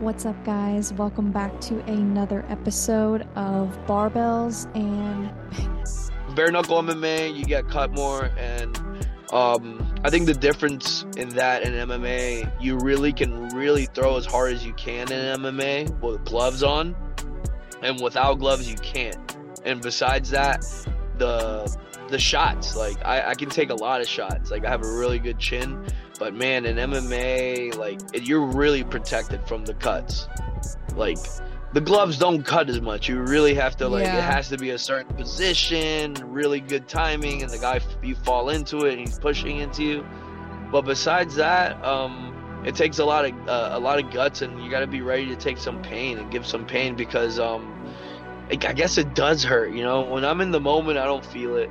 What's up, guys? Welcome back to another episode of Barbells and Bare knuckle MMA, you get cut more, and um, I think the difference in that and MMA, you really can really throw as hard as you can in MMA with gloves on, and without gloves you can't. And besides that, the the shots, like I, I can take a lot of shots. Like I have a really good chin, but man, in MMA, like you're really protected from the cuts. Like the gloves don't cut as much. You really have to like Yeah. it has to be a certain position, really good timing, and the guy you fall into it and he's pushing into you. But besides that, um, it takes a lot of uh, a lot of guts, and you got to be ready to take some pain and give some pain because um, I I guess it does hurt. You know, when I'm in the moment, I don't feel it.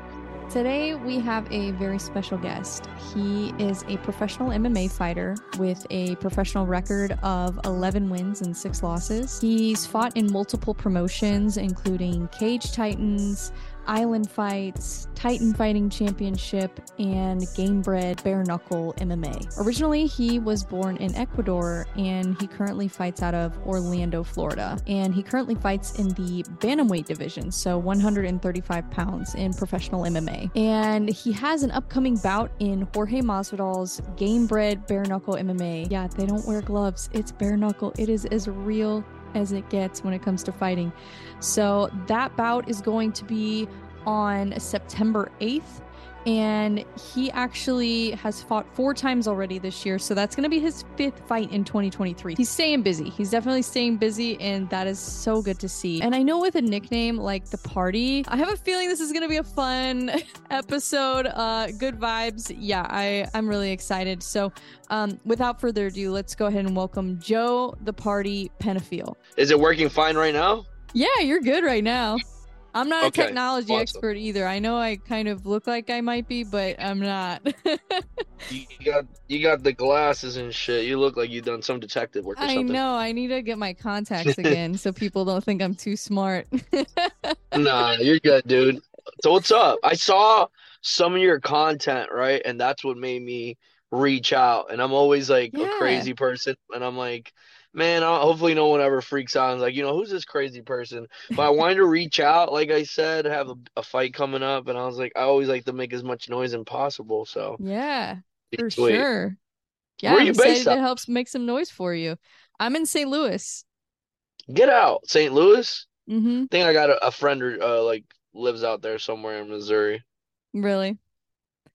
Today we have a very special guest. He is a professional MMA fighter with a professional record of 11 wins and 6 losses. He's fought in multiple promotions, including Cage Titans, Island Fights, Titan Fighting Championship, and Gamebred Bare Knuckle MMA. Originally, he was born in Ecuador and he currently fights out of Orlando, Florida. And he currently fights in the Bantamweight division, so 135 pounds in professional MMA. And he has an upcoming bout in Jorge Masvidal's Gamebred Bare Knuckle MMA. Yeah, they don't wear gloves, it's bare knuckle. It is as real as it gets when it comes to fighting. So that bout is going to be on September 8th. And he actually has fought four times already this year. So that's going to be his fifth fight in 2023. He's staying busy. He's definitely staying busy. And that is so good to see. And I know with a nickname like The Party, I have a feeling this is going to be a fun episode. Uh, good vibes. Yeah, I, I'm really excited. So um, without further ado, let's go ahead and welcome Joe The Party Penafiel. Is it working fine right now? Yeah, you're good right now. I'm not Okay, a technology awesome. expert either. I know I kind of look like I might be, but I'm not. You got you got the glasses and shit. You look like you've done some detective work or I something. know. I need to get my contacts again so people don't think I'm too smart. Nah, you're good, dude. So what's up? I saw some of your content, right? And that's what made me reach out. And I'm always like Yeah. a crazy person, and I'm like, man, I, hopefully no one ever freaks out and like, you know, who's this crazy person? But I wanted to reach out, like I said, have a, a fight coming up, and I was like, I always like to make as much noise as possible. So yeah, for sweet. sure. Yeah, Where you based to out? help make some noise for you. I'm in St. Louis. Get out, St. Louis. Mm-hmm. I think I got a, a friend who uh, like lives out there somewhere in Missouri, Really.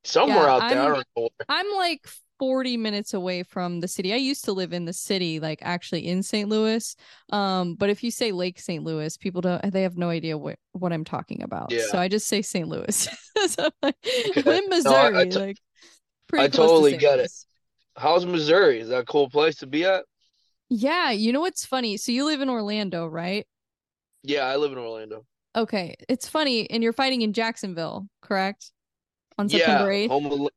somewhere Yeah, out there. I I'm- don't know. where. I'm like 40 minutes away from the city. I used to live in the city, like actually in St. Louis. Um, but if you say Lake St. Louis, people don't they have no idea what what I'm talking about. Yeah. So I just say St. Louis. so like, in No, I- I Missouri, like I to totally St. get it. How's Missouri? Is that a cool place to be at? Yeah, you know what's funny? So you live in Orlando, right? Yeah, I live in Orlando. Okay, it's funny, and you're fighting in Jacksonville, correct? On Yeah, September 8th. home of,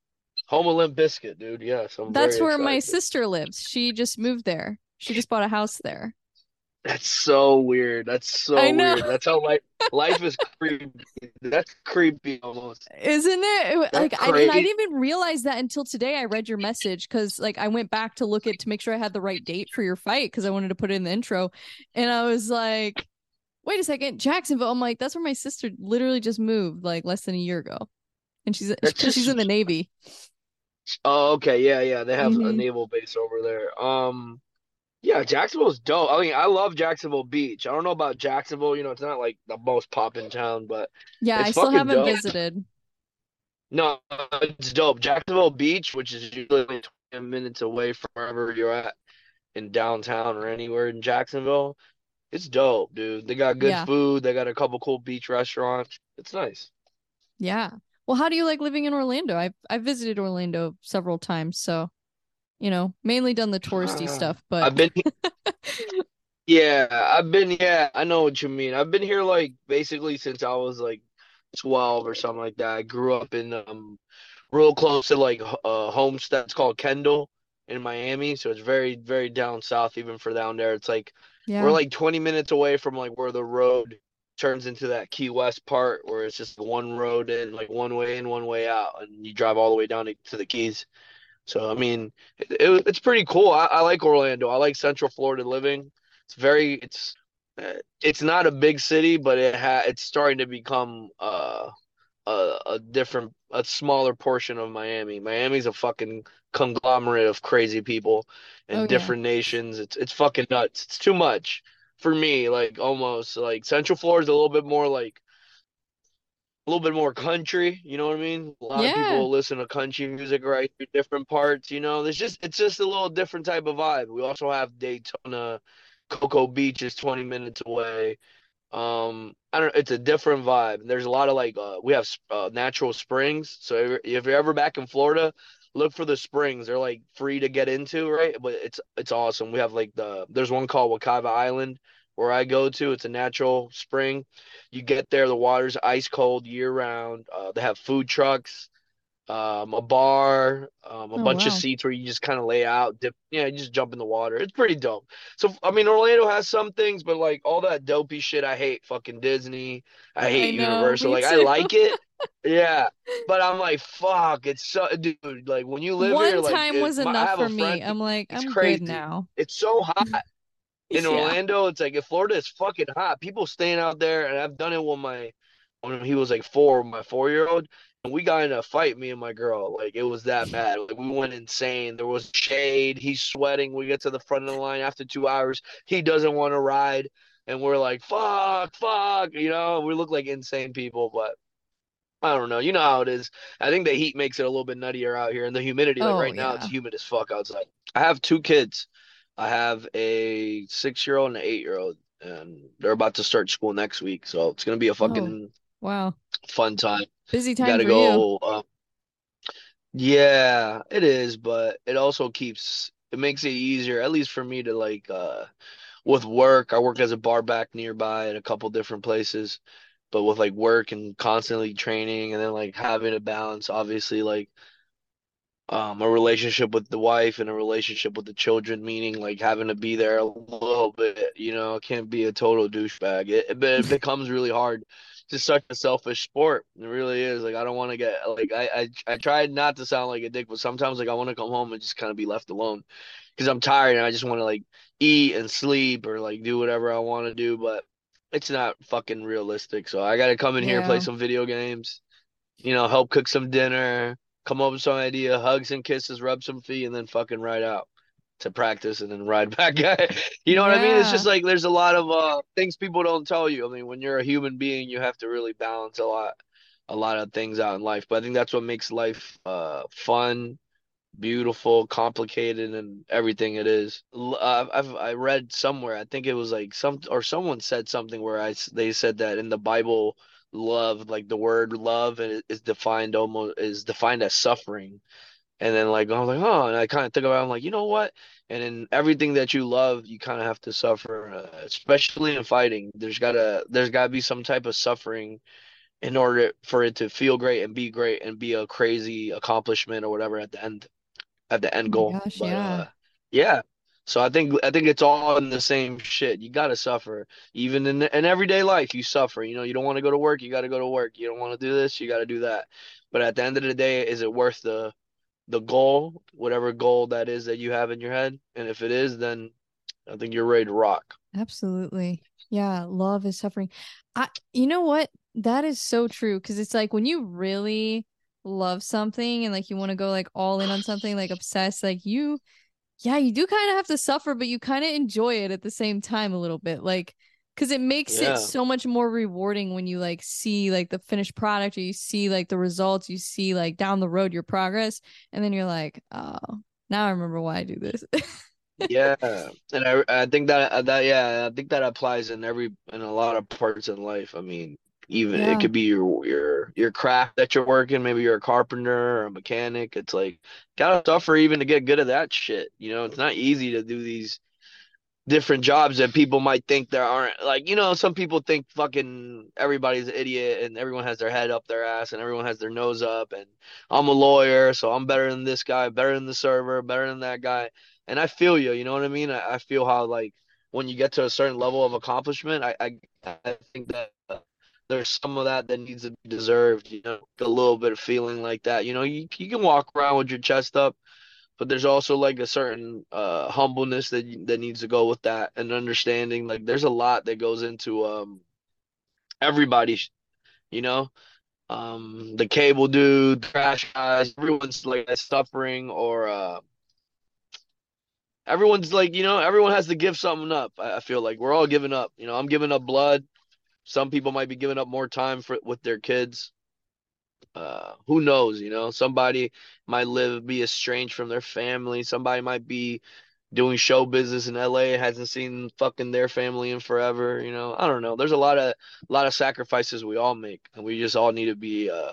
home of Bizkit, dude. Yes, I'm That's where my sister lives. She just moved there. She just bought a house there. That's so weird. That's so weird. That's how life life is creepy. That's creepy almost. Isn't it? That's Like I, I didn't even realize that until today. I read your message because like I went back to look at to make sure I had the right date for your fight because I wanted to put it in the intro, and I was like, "Wait a second, Jacksonville." I'm like, "That's where my sister literally just moved like less than a year ago," and she's because she's in the Navy. Oh, okay. Yeah, yeah. They have a Mhm. naval base over there. Um, yeah, Jacksonville's dope. I mean, I love Jacksonville Beach. I don't know about Jacksonville, you know, it's not like the most poppin' town, but Yeah, I still haven't dope. visited. no, it's dope. Jacksonville Beach, which is usually 20 minutes away from wherever you're at in downtown or anywhere in Jacksonville, it's dope, dude. They got good Yeah. food. They got a couple cool beach restaurants. It's nice. Yeah. Well, how do you like living in Orlando? I've I've visited Orlando several times, so you know, mainly done the touristy Ah, stuff, but I've been Yeah, I've been, yeah, I know what you mean. I've been here like basically since I was like 12 or something like that. I grew up in um real close to like uh Homestead. It's called Kendall in Miami, so it's very, very down south even for down there. It's like yeah. we're like 20 minutes away from like where the road turns into that Key West part where it's just one road in, like one way in, one way out, and you drive all the way down to, to the Keys. So I mean, it, it, it's pretty cool. I, I like Orlando. I like Central Florida living. It's very it's uh, it's not a big city, but it ha it's starting to become uh a, a different a smaller portion of Miami. Miami's a fucking conglomerate of crazy people and Oh yeah. different nations. It's it's fucking nuts. It's too much for me. Like almost like Central Florida is a little bit more like a little bit more country, you know what I mean? A lot of people listen to country music right through different parts, you know. There's just it's just a little different type of vibe. We also have Daytona, Cocoa Beach is 20 minutes away. Um, I don't know, it's a different vibe. There's a lot of like uh we have uh, natural springs. So if you're ever back in Florida, look for the springs. They're like free to get into, right? But it's it's awesome. We have like the there's one called Wekiva Island where I go to. It's a natural spring. You get there, the water's ice cold year round. Uh, they have food trucks um, a bar, um, a Oh bunch of seats where you just kind of lay out, dip, yeah, you just jump in the water. It's pretty dope. So, I mean, Orlando has some things, but like all that dopey shit, I hate fucking Disney. I I hate know, Universal. Like, I like it, yeah, but I'm like, fuck, it's so, dude. Like when you live here, One like time was my, enough for friend. me. I'm like, It's I'm good crazy. now. It's so hot in Yeah. Orlando. It's like if Florida is fucking hot, people staying out there, and I've done it with my when he was like four, my four year old, we got in a fight, me and my girl. Like it was that bad. Like we went insane. There was shade. He's sweating. We get to the front of the line after two hours. He doesn't want to ride, and we're like, fuck, fuck. You know, we look like insane people, but. I don't know. You know how it is. I think the heat makes it a little bit nuttier out here, and the humidity. Like Oh right now, it's humid as fuck outside. I have two kids. I have a six-year-old and an eight-year-old, and they're about to start school next week. So it's gonna be a Oh fucking wow. fun time. Busy time. Got time to for you. go. Uh, yeah, it is, but it also keeps it makes it easier, at least for me to like uh with work. I work as a bar back nearby at a couple different places, but with like work and constantly training and then like having a balance, obviously like um a relationship with the wife and a relationship with the children, meaning like having to be there a little bit, you know, can't be a total douchebag. It, it, it becomes really hard. It's such a selfish sport. It really is. Like I don't want to get like I, I I tried not to sound like a dick, but sometimes like I want to come home and just kind of be left alone because I'm tired and I just want to like eat and sleep or like do whatever I want to do, but it's not fucking realistic. So I gotta come in here, and play some video games, you know, help cook some dinner, come up with some idea, hugs and kisses, rub some feet, and then fucking ride out to practice and then ride back. You know what I mean? It's just like there's a lot of uh things people don't tell you. I mean, when you're a human being, you have to really balance a lot a lot of things out in life. But I think that's what makes life uh fun beautiful, complicated, and everything it is. Uh, I've I read somewhere, I think it was like some or someone said something where I they said that in the Bible, love, like the word love, is defined almost is defined as suffering. And then like I was like, oh, and I kind of think about it, I'm like, you know what? And in everything that you love, you kind of have to suffer, uh, especially in fighting. There's gotta there's gotta be some type of suffering in order for it to feel great and be great and be a crazy accomplishment or whatever at the end at the Oh end my goal. gosh, But yeah. uh yeah. So I think I think it's all in the same shit. You gotta suffer. Even in in everyday life, you suffer. You know, you don't want to go to work, you gotta go to work. You don't want to do this, you gotta do that. But at the end of the day, is it worth the the goal, whatever goal that is that you have in your head? And if it is, then I think you're ready to rock. Absolutely. Yeah, love is suffering. I you know what? That is so true because it's like when you really love something and like you want to go like all in on something, like obsessed, like you yeah, you do kind of have to suffer, but you kind of enjoy it at the same time a little bit. Like because it makes it so much more rewarding when you like see like the finished product or you see like the results, you see like down the road your progress, and then you're like, oh, now I remember why I do this. Yeah, and I I think that uh, that yeah, I think that applies in every in a lot of parts in life. I mean, even it could be your your your craft that you're working, maybe you're a carpenter or a mechanic. It's like gotta suffer even to get good at that shit. You know, it's not easy to do these different jobs that people might think there aren't like, you know, some people think fucking everybody's an idiot and everyone has their head up their ass and everyone has their nose up and I'm a lawyer, so I'm better than this guy, better than the server, better than that guy. And I feel you, you know what I mean? I, I feel how like when you get to a certain level of accomplishment, I I, I think that uh, there's some of that that needs to be deserved, you know, a little bit of feeling like that. You know, you you can walk around with your chest up but there's also like a certain uh humbleness that that needs to go with that and understanding like there's a lot that goes into um everybody, you know. Um the cable dude, crash guys, everyone's like suffering or uh everyone's like, you know, everyone has to give something up. I, I feel like we're all giving up. You know, I'm giving up blood. Some people might be giving up more time for with their kids. Uh, who knows? You know, somebody might live be estranged from their family. Somebody might be doing show business in LA, hasn't seen fucking their family in forever. You know, I don't know. There's a lot of a lot of sacrifices we all make, and we just all need to be uh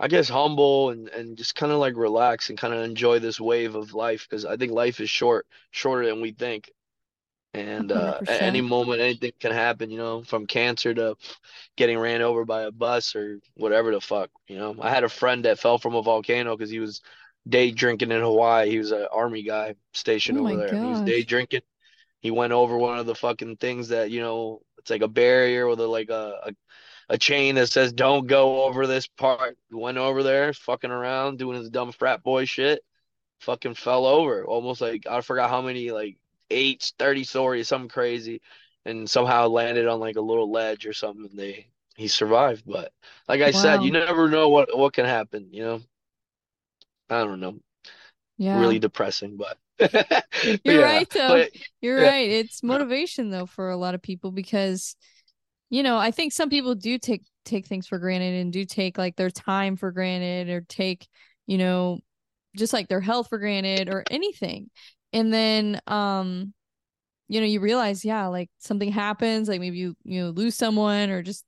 I guess humble and and just kind of like relax and kind of enjoy this wave of life because I think life is short, shorter than we think. And uh, at any moment, anything can happen, you know, from cancer to getting ran over by a bus or whatever the fuck, you know. I had a friend that fell from a volcano because he was day drinking in Hawaii. He was an army guy Oh stationed over there, he was day drinking. He went over one of the fucking things that, you know, it's like a barrier with a like a, a a chain that says don't go over this part. Went over there, fucking around, doing his dumb frat boy shit. Fucking fell over. Almost like I forgot how many like eight, 30 stories, something crazy. And somehow landed on like a little ledge or something. And they he survived. But like I said, you never know what what can happen, you know? I don't know. Yeah. Really depressing, but but You're yeah. right though. But You're yeah. right. It's motivation though for a lot of people because you know, I think some people do take take things for granted and do take like their time for granted or take, you know, just like their health for granted or anything. And then um, you know, you realize, yeah, like something happens, like maybe you, you know, lose someone or just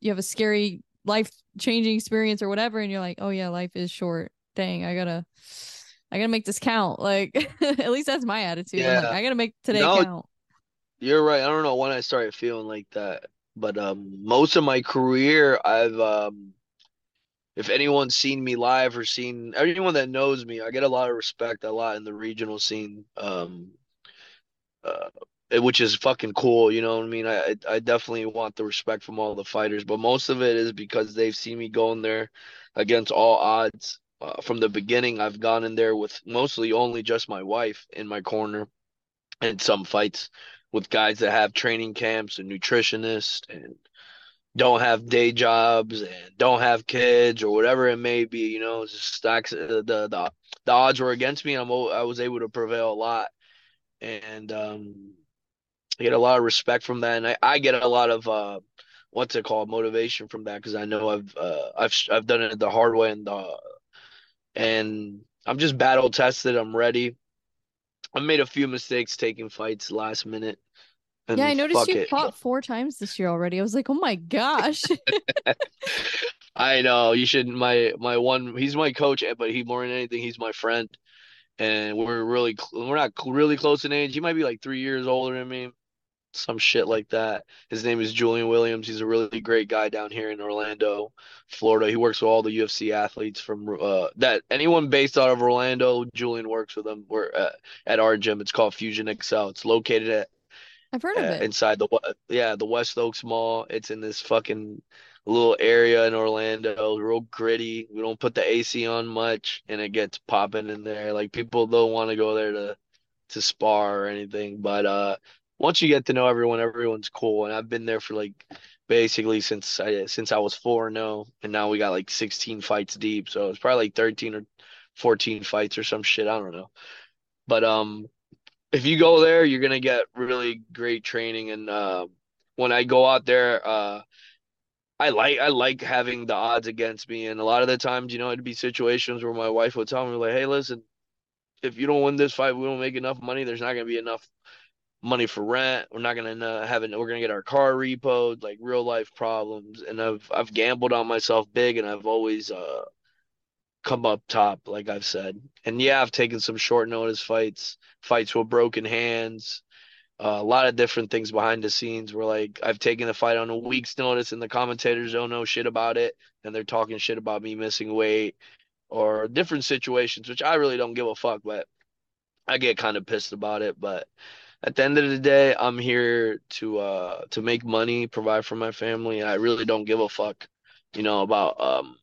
you have a scary life changing experience or whatever, and you're like, oh yeah, life is short. Dang, I gotta I gotta make this count. Like at least that's my attitude. I'm like, Yeah. I gotta make today No, count. you're right. I don't know when I started feeling like that. But um most of my career I've um if anyone's seen me live or seen anyone that knows me, I get a lot of respect a lot in the regional scene. Um uh which is fucking cool, you know what I mean? I I definitely want the respect from all the fighters, but most of it is because they've seen me go in there against all odds. Uh, from the beginning, I've gone in there with mostly only just my wife in my corner and some fights with guys that have training camps and nutritionists and don't have day jobs and don't have kids or whatever it may be. You know, just. Uh, the the the odds were against me. I'm I was able to prevail a lot, and um, I get a lot of respect from that, and I I get a lot of uh what's it called motivation from that because I know I've uh I've I've done it the hard way and uh and I'm just battle tested. I'm ready. I made a few mistakes taking fights last minute Yeah, I noticed you it. fought four times this year already. I was like, oh my gosh. I know you should. My my one, he's my coach, but he more than anything, he's my friend, and we're really we're not really close in age. He might be like three years older than me, some shit like that. His name is Julian Williams. He's a really great guy down here in Orlando, Florida. He works with all the UFC athletes from uh that anyone based out of Orlando. Julian works with them. We're at, at our gym. It's called Fusion X-Cel. It's located at I've heard of uh, it. inside the yeah the West Oaks Mall. It's in this fucking little area in Orlando, real gritty. We don't put the AC on much, and it gets popping in there. Like people don't want to go there to to spar or anything, but uh, once you get to know everyone, everyone's cool. And I've been there for like basically since I since I was four and no, and now we got like 16 fights deep, so it's probably like 13 or 14 fights or some shit. I don't know, but um if you go there, you're gonna get really great training. And uh, when I go out there, uh, I like I like having the odds against me. And a lot of the times, you know, it'd be situations where my wife would tell me like, "Hey, listen, if you don't win this fight, we don't make enough money. There's not gonna be enough money for rent. We're not gonna uh, have it. We're gonna get our car repoed, like real life problems." And I've I've gambled on myself big, and I've always uh come up top, like I've said. And yeah, I've taken some short notice fights, fights with broken hands uh, a lot of different things behind the scenes where like I've taken a fight on a week's notice and the commentators don't know shit about it and they're talking shit about me missing weight or different situations, which I really don't give a fuck, but I get kind of pissed about it. But at the end of the day, I'm here to uh to make money, provide for my family, I really don't give a fuck, you know, about um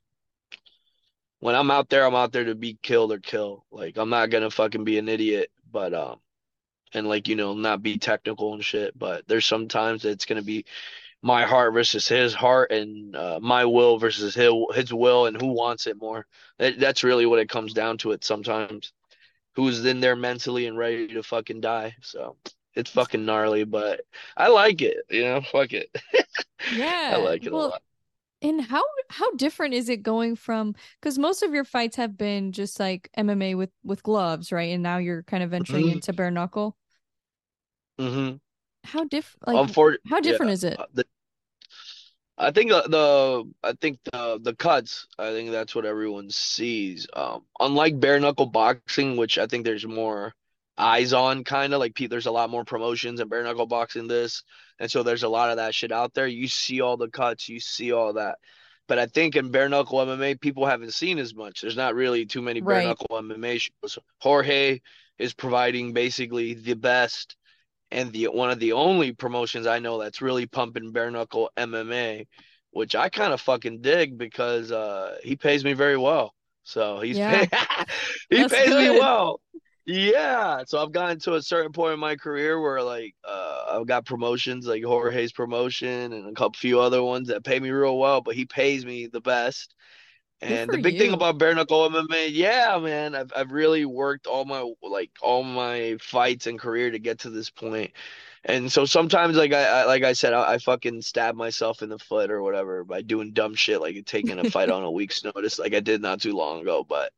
when I'm out there, I'm out there to be killed or kill. Like I'm not gonna fucking be an idiot, but um, and like you know, not be technical and shit. But there's sometimes it's gonna be my heart versus his heart, and uh, my will versus his his will, and who wants it more. That, that's really what it comes down to. It sometimes, who's in there mentally and ready to fucking die. So it's fucking gnarly, but I like it. You know, fuck it. Yeah. I like it well, a lot. And how how different is it going from because most of your fights have been just like MMA with with gloves, right? And now you're kind of venturing Mhm. into bare knuckle. Mm-hmm. How diff like Unfor- how yeah. different is it? uh, The, I think the, the I think the the cuts. I think that's what everyone sees. Um, unlike bare knuckle boxing, which I think there's more eyes on, kind of like pe- there's a lot more promotions and bare knuckle boxing. This, and so there's a lot of that shit out there. You see all the cuts, you see all that. But I think in bare knuckle MMA, people haven't seen as much. There's not really too many bare Right. knuckle MMA shows. Jorge is providing basically the best and the one of the only promotions I know that's really pumping bare knuckle MMA, which I kind of fucking dig because uh he pays me very well. So he's Yeah. pay- he That's pays me well. Yeah. So I've gotten to a certain point in my career where like uh I've got promotions like Jorge's promotion and a couple few other ones that pay me real well, but he pays me the best. And the big thing about bare knuckle MMA, yeah, man, I've I've really worked all my like all my fights and career to get to this point. And so sometimes, like I, I like I said, I, I fucking stab myself in the foot or whatever by doing dumb shit, like taking a fight on a week's notice, like I did not too long ago. But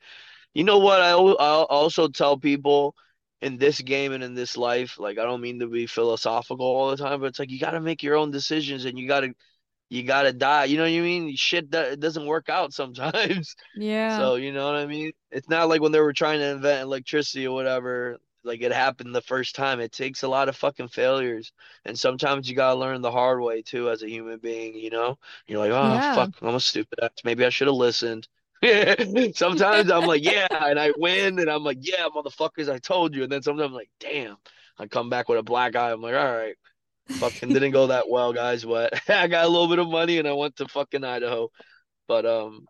you know what? I I'll also tell people in this game and in this life, like I don't mean to be philosophical all the time, but it's like you got to make your own decisions and you got to you got to die. You know what I mean? Shit that it doesn't work out sometimes. Yeah. So, you know what I mean? It's not like when they were trying to invent electricity or whatever, like it happened the first time. It takes a lot of fucking failures. And sometimes you gotta learn the hard way too as a human being, you know? You're like, oh Yeah. fuck, I'm a stupid ass. Maybe I should have listened. Sometimes I'm like, yeah, and I win, and I'm like, yeah, motherfuckers, I told you. And then sometimes I'm like, damn, I come back with a black eye. I'm like, all right, fucking didn't go that well, guys, but I got a little bit of money and I went to fucking Idaho. But um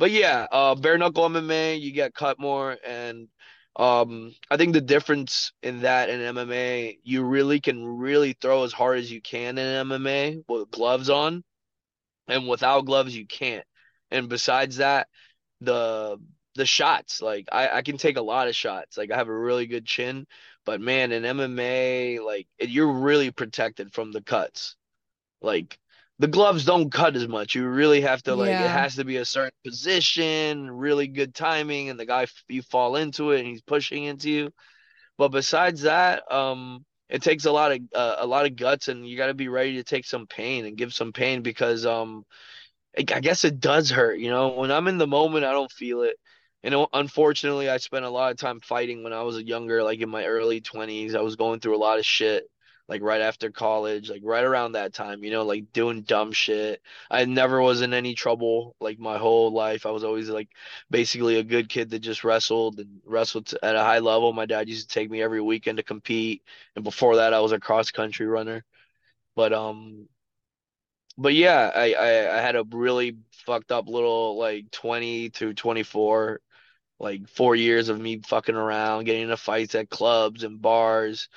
but yeah, uh, bare knuckle MMA, you get cut more, and um, I think the difference in that and MMA, you really can really throw as hard as you can in MMA with gloves on, and without gloves you can't. And besides that, the the shots, like I, I can take a lot of shots. Like I have a really good chin, but man, in MMA, like you're really protected from the cuts. Like the gloves don't cut as much. You really have to like it has to be a certain position, really good timing, and the guy you fall into it and he's pushing into you. But besides that, um, it takes a lot of uh, a lot of guts, and you got to be ready to take some pain and give some pain because um, I guess it does hurt. You know, when I'm in the moment, I don't feel it. And unfortunately, I spent a lot of time fighting when I was younger, like in my early 20s. I was going through a lot of shit, like right after college, like right around that time, you know, like doing dumb shit. I never was in any trouble like my whole life. I was always like basically a good kid that just wrestled and wrestled at a high level. My dad used to take me every weekend to compete. And before that, I was a cross country runner. But um but yeah, I, I I had a really fucked up little like 20 to 24 like four years of me fucking around, getting into fights at clubs and bars,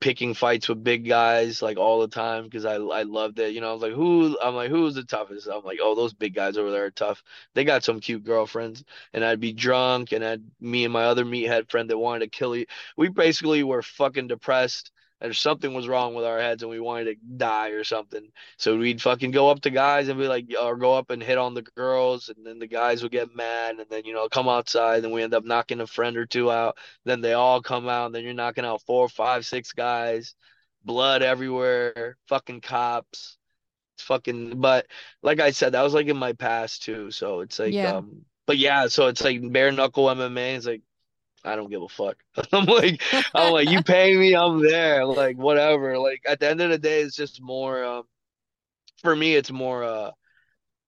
picking fights with big guys like all the time because I I loved it. You know, I was like, who? I'm like, who's the toughest? I'm like, oh, those big guys over there are tough. They got some cute girlfriends, and I'd be drunk, and I'd me and my other meathead friend that wanted to kill you. We basically were fucking depressed. And something was wrong with our heads, and we wanted to die or something. So we'd fucking go up to guys and be like, or go up and hit on the girls, and then the guys would get mad, and then you know come outside, and we end up knocking a friend or two out. Then they all come out, and then you're knocking out four, five, six guys, blood everywhere, fucking cops. It's fucking, but like I said, that was like in my past too. So it's like, Yeah. um, but yeah, so it's like bare knuckle MMA. It's like I don't give a fuck. I'm like, I'm like, you pay me, I'm there. Like whatever. Like at the end of the day, it's just more. Um, for me, it's more. Uh,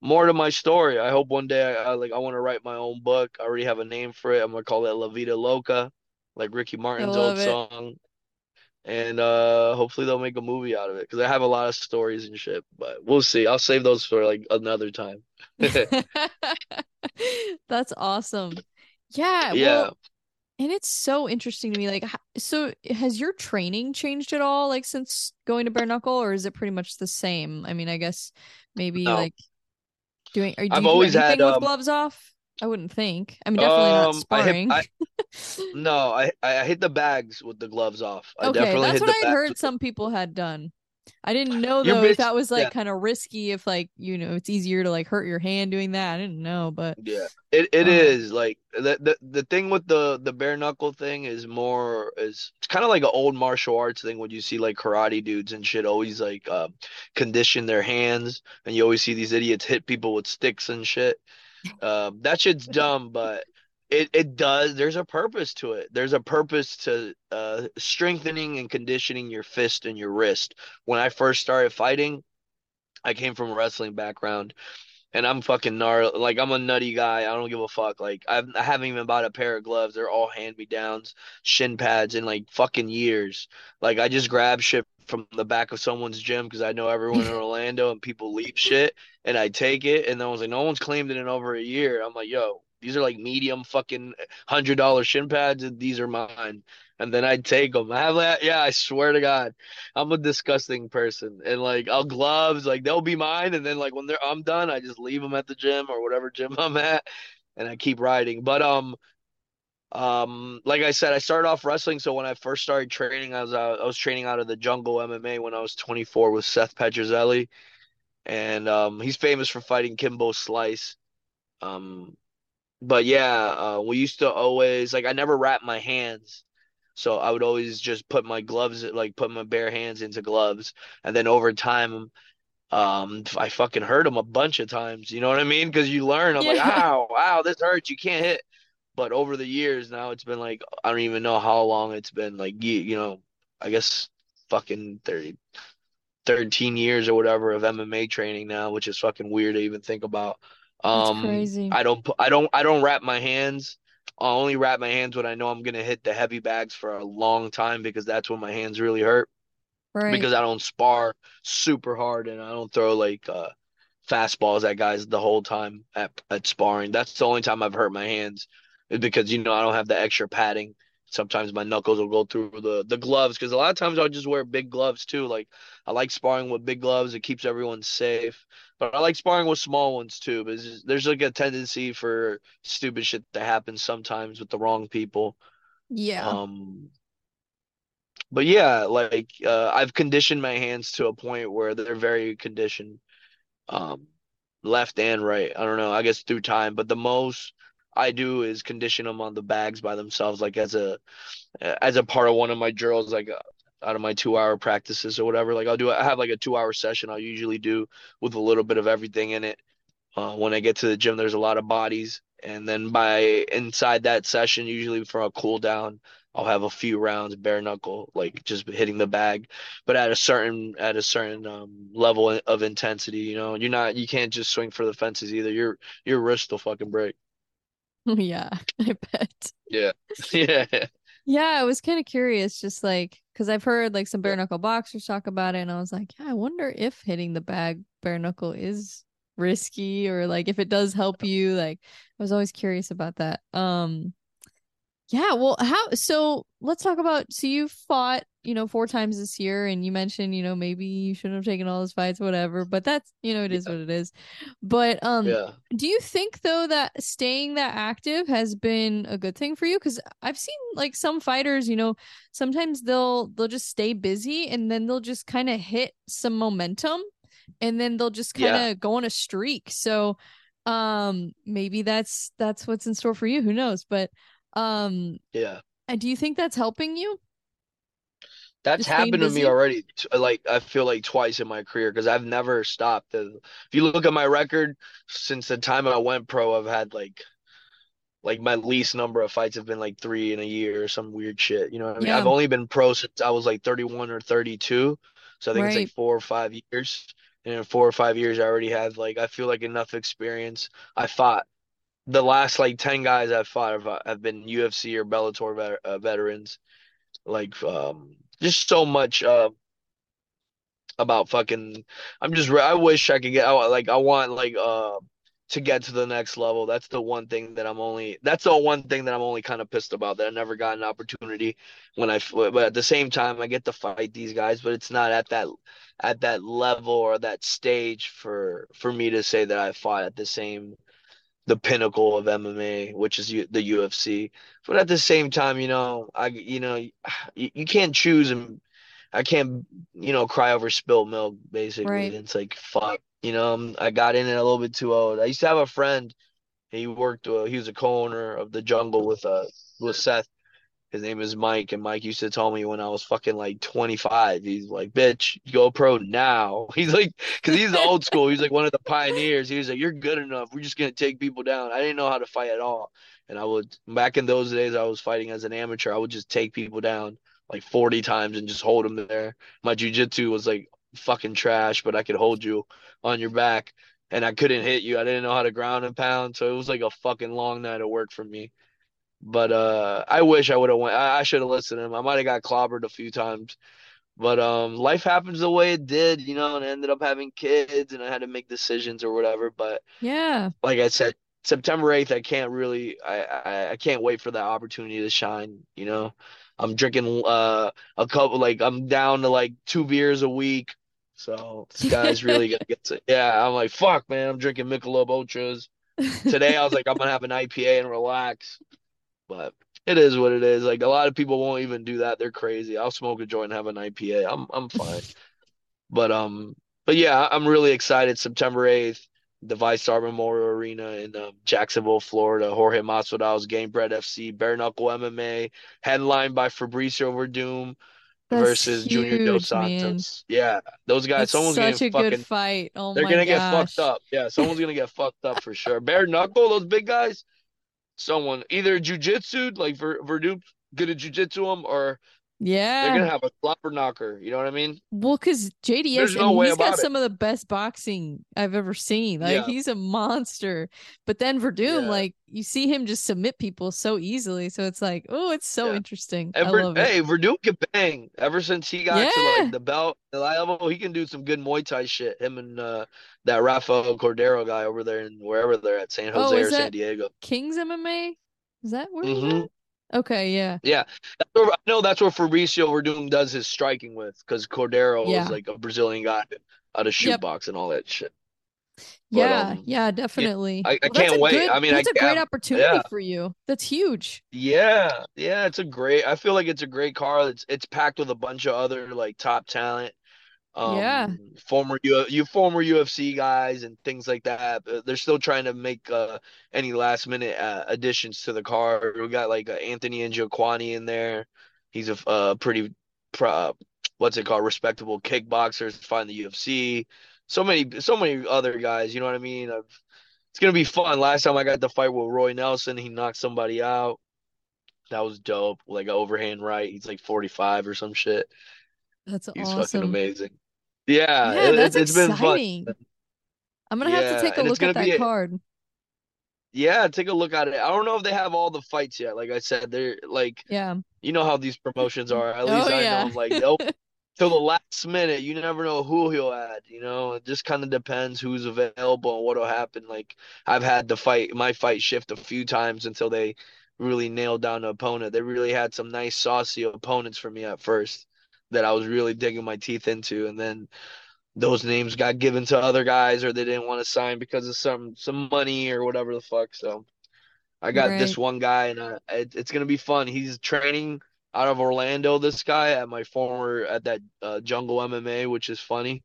more to my story. I hope one day I, I like I want to write my own book. I already have a name for it. I'm gonna call it La Vida Loca, like Ricky Martin's old it. song. And uh hopefully they'll make a movie out of it because I have a lot of stories and shit. But we'll see. I'll save those for like another time. That's awesome. Yeah, Yeah. well, and it's so interesting to me. Like, so has your training changed at all, like since going to bare knuckle, or is it pretty much the same? I mean, I guess maybe No. like doing, or do I've you always had anything with um gloves off? I wouldn't think. I mean, definitely not um I hit sparring. I no, I I hit the bags with the gloves off. I Okay, definitely that's what I heard with some people had done. I didn't know though if that was like yeah. kind of risky, if like, you know, it's easier to like hurt your hand doing that. I didn't know, but Yeah, it it um is like the the the thing with the the bare knuckle thing is more is it's kind of like an old martial arts thing when you see like karate dudes and shit always like uh, condition their hands and you always see these idiots hit people with sticks and shit. Um, that shit's dumb, but it it does. There's a purpose to it. There's a purpose to uh strengthening and conditioning your fist and your wrist. When I first started fighting, I came from a wrestling background and I'm fucking gnarly. Like I'm a nutty guy. I don't give a fuck. Like I've, I haven't even bought a pair of gloves. They're all hand me downs, shin pads in like fucking years. Like I just grab shit from the back of someone's gym because I know everyone in Orlando and people leave shit, and I take it. And then I was like, no one's claimed it in over a year. I'm like, yo, these are like medium fucking hundred dollar shin pads, and these are mine. And then I'd take them. I have that. Yeah, I swear to God. I'm a disgusting person, and like I'll gloves, like they'll be mine, and then like when they're I'm done, I just leave them at the gym or whatever gym I'm at, and I keep riding. But um, um, like I said, I started off wrestling, so when I first started training, I was uh, I was training out of the Jungle MMA when I was 24 with Seth Petruzelli, and um, he's famous for fighting Kimbo Slice. Um, but yeah, uh, we used to always like I never wrapped my hands. So I would always just put my gloves, like put my bare hands into gloves, and then over time, um, I fucking hurt them a bunch of times. You know what I mean? Because you learn. I'm like, yeah. ow, ow, this hurts. You can't hit. But over the years, now it's been like I don't even know how long it's been. Like you, you know, I guess fucking 30, 13 years or whatever of MMA training now, which is fucking weird to even think about. That's Um, crazy. I don't, I don't, I don't wrap my hands. I only wrap my hands when I know I'm gonna hit the heavy bags for a long time because that's when my hands really hurt. Right. Because I don't spar super hard and I don't throw like uh fastballs at guys the whole time at at sparring. That's the only time I've hurt my hands, is because you know I don't have the extra padding. Sometimes my knuckles will go through the the gloves because a lot of times I'll just wear big gloves too. Like I like sparring with big gloves; it keeps everyone safe. But I like sparring with small ones too. Just- there's like a tendency for stupid shit to happen sometimes with the wrong people. Yeah. Um, but yeah, like uh, I've conditioned my hands to a point where they're very conditioned um left and right. I don't know, I guess through time, but the most I do is condition them on the bags by themselves, like as a as a part of one of my drills, like uh, out of my two hour practices or whatever. Like I'll do, I have like a two hour session. I'll usually do with a little bit of everything in it. Uh, when I get to the gym, there's a lot of bodies, and then by inside that session, usually for a cool down, I'll have a few rounds bare knuckle, like just hitting the bag, but at a certain at a certain um, level of intensity. You know, you're not you can't just swing for the fences either. Your your wrist will fucking break. Yeah, I bet. Yeah, yeah, Yeah, I was kind of curious, just like because I've heard like some bare knuckle boxers talk about it, and I was like, yeah, I wonder if hitting the bag bare knuckle is risky or like if it does help you. Like, I was always curious about that. Um, yeah, well, how so let's talk about so you fought, you know, four times this year and you mentioned, you know, maybe you shouldn't have taken all those fights, whatever, but that's, you know, it is yeah, what it is. But um yeah. do you think though that staying that active has been a good thing for you? Because I've seen like some fighters, you know, sometimes they'll they'll just stay busy and then they'll just kind of hit some momentum and then they'll just kind Yeah. of go on a streak. So um maybe that's that's what's in store for you. Who knows? But um Yeah. And do you think that's helping you? That's Just happened to me already, like I feel like twice in my career because I've never stopped. If you look at my record since the time I went pro, I've had like like my least number of fights have been like three in a year or some weird shit. You know what I mean? I've only been pro since I was like 31 or 32, so I think it's like four or five years. And in four or five years, I already have like I feel like enough experience. I fought the last like 10 guys I've fought have, have been UFC or Bellator vet, uh, veterans. Like um, just so much. Uh, about fucking I'm just I wish I could get I, like I want like uh to get to the next level. That's the one thing that I'm only that's the one thing that I'm only kind of pissed about that I never got an opportunity when I but at the same time I get to fight these guys, but it's not at that at that level or that stage for for me to say that I fought at the same the pinnacle of MMA, which is U, the UFC. But at the same time, you know, I you know, you, you can't choose and I can't, you know, cry over spilled milk. Basically, Right. it's like fuck. You know, I got in it a little bit too old. I used to have a friend. He worked. Uh, he was a co-owner of the Jungle with uh with Seth. His name is Mike, and Mike used to tell me when I was fucking like 25, he's like, "Bitch, go pro now." He's like, because he's the old school. He's like one of the pioneers. He was like, "You're good enough. We're just gonna take people down." I didn't know how to fight at all, and I would back in those days, I was fighting as an amateur. I would just take people down like 40 times and just hold them there. My jujitsu was like fucking trash, but I could hold you on your back, and I couldn't hit you. I didn't know how to ground and pound, so it was like a fucking long night of work for me. But uh, I wish I would have went. I, I should have listened to him. I might have got clobbered a few times. But um, life happens the way it did, you know, and I ended up having kids, and I had to make decisions or whatever. But Yeah. like I said, September 8th, I can't really, I, I, I can't wait for that opportunity to shine, you know. I'm drinking uh a couple, like I'm down to like two beers a week. So this guy's really gonna get to, yeah, I'm like, fuck, man, I'm drinking Michelob Ultras. Today I was like, I'm gonna have an IPA and relax. But it is what it is. Like a lot of people won't even do that. They're crazy. I'll smoke a joint and have an IPA. I'm I'm fine. But um, but yeah, I'm really excited. September 8th, the Vice VyStar Memorial Arena in um, Jacksonville, Florida. Jorge Masvidal's Gamebred FC, Bare Knuckle MMA, headlined by Fabricio Werdum versus Junior Dos huge, man. Santos. Yeah, those guys. That's someone's such a good fight. Oh They're my gonna get fucked up. Yeah, someone's gonna get fucked up for sure. Bare Knuckle, those big guys. Someone either jujitsu, like Ver, good at jujitsu him or they're gonna have a slobber knocker. You know what I mean? Well, because JDS, There's I no mean, way he's got it. some of the best boxing I've ever seen. Like, Yeah. he's a monster. But then Werdum, Yeah. like, you see him just submit people so easily. So it's like, oh, it's so Yeah. interesting. I And Ver, love it. hey, Werdum can bang. Ever since he got to like the belt, the level, he can do some good Muay Thai shit. Him and uh, that Rafael Cordero guy over there and wherever they're at, San Oh, Jose is or San Diego. King's MMA? Is that where he's hmm at? Okay, yeah. Yeah, that's where, I know that's where Fabricio Werdum does his striking with, because Cordero Yeah. is like a Brazilian guy out of Yep. Chute Boxe and all that shit. But Yeah, um, yeah, definitely. I, I Well, can't wait. good I mean, that's I a great opportunity yeah. for you. That's huge. Yeah, yeah, it's a great. I feel like it's a great car. It's it's packed with a bunch of other like top talent, Yeah. um, former U you former UFC guys and things like that. They're still trying to make uh any last minute uh, additions to the card. We got like uh, Anthony Njokuani in there. He's a uh, pretty pro, what's it called, respectable kickboxer. To find the UFC. So many, so many other guys. You know what I mean? I've, it's gonna be fun. Last time I got the fight with Roy Nelson, he knocked somebody out. That was dope. Like an overhand right. He's like 45 or some shit. That's He's fucking awesome. amazing. Yeah, Yeah, it, that's it, has been fun. exciting. I'm gonna have to Yeah, take a look at that a, card. yeah, take a look at it. I don't know if they have all the fights yet. Like I said, they're like, Yeah. you know how these promotions are. At Oh least I know yeah. them. Like they'll till the last minute. You never know who he'll add. You know, it just kind of depends who's available and what'll happen. Like I've had the fight, my fight shift a few times until they really nailed down the opponent. They really had some nice saucy opponents for me at first that I was really digging my teeth into, and then those names got given to other guys or they didn't want to sign because of some some money or whatever the fuck. So I got this one guy, and uh, it, it's gonna be fun. He's training out of Orlando. This guy at my former at that uh, Jungle MMA, which is funny.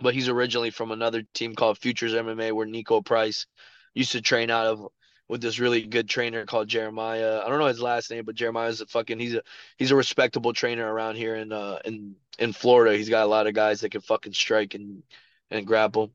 But he's originally from another team called Futures MMA, where Niko Price used to train out of with this really good trainer called Jeremiah. I don't know his last name, but Jeremiah's a fucking he's a he's a respectable trainer around here in uh in in Florida. He's got a lot of guys that can fucking strike and and grapple.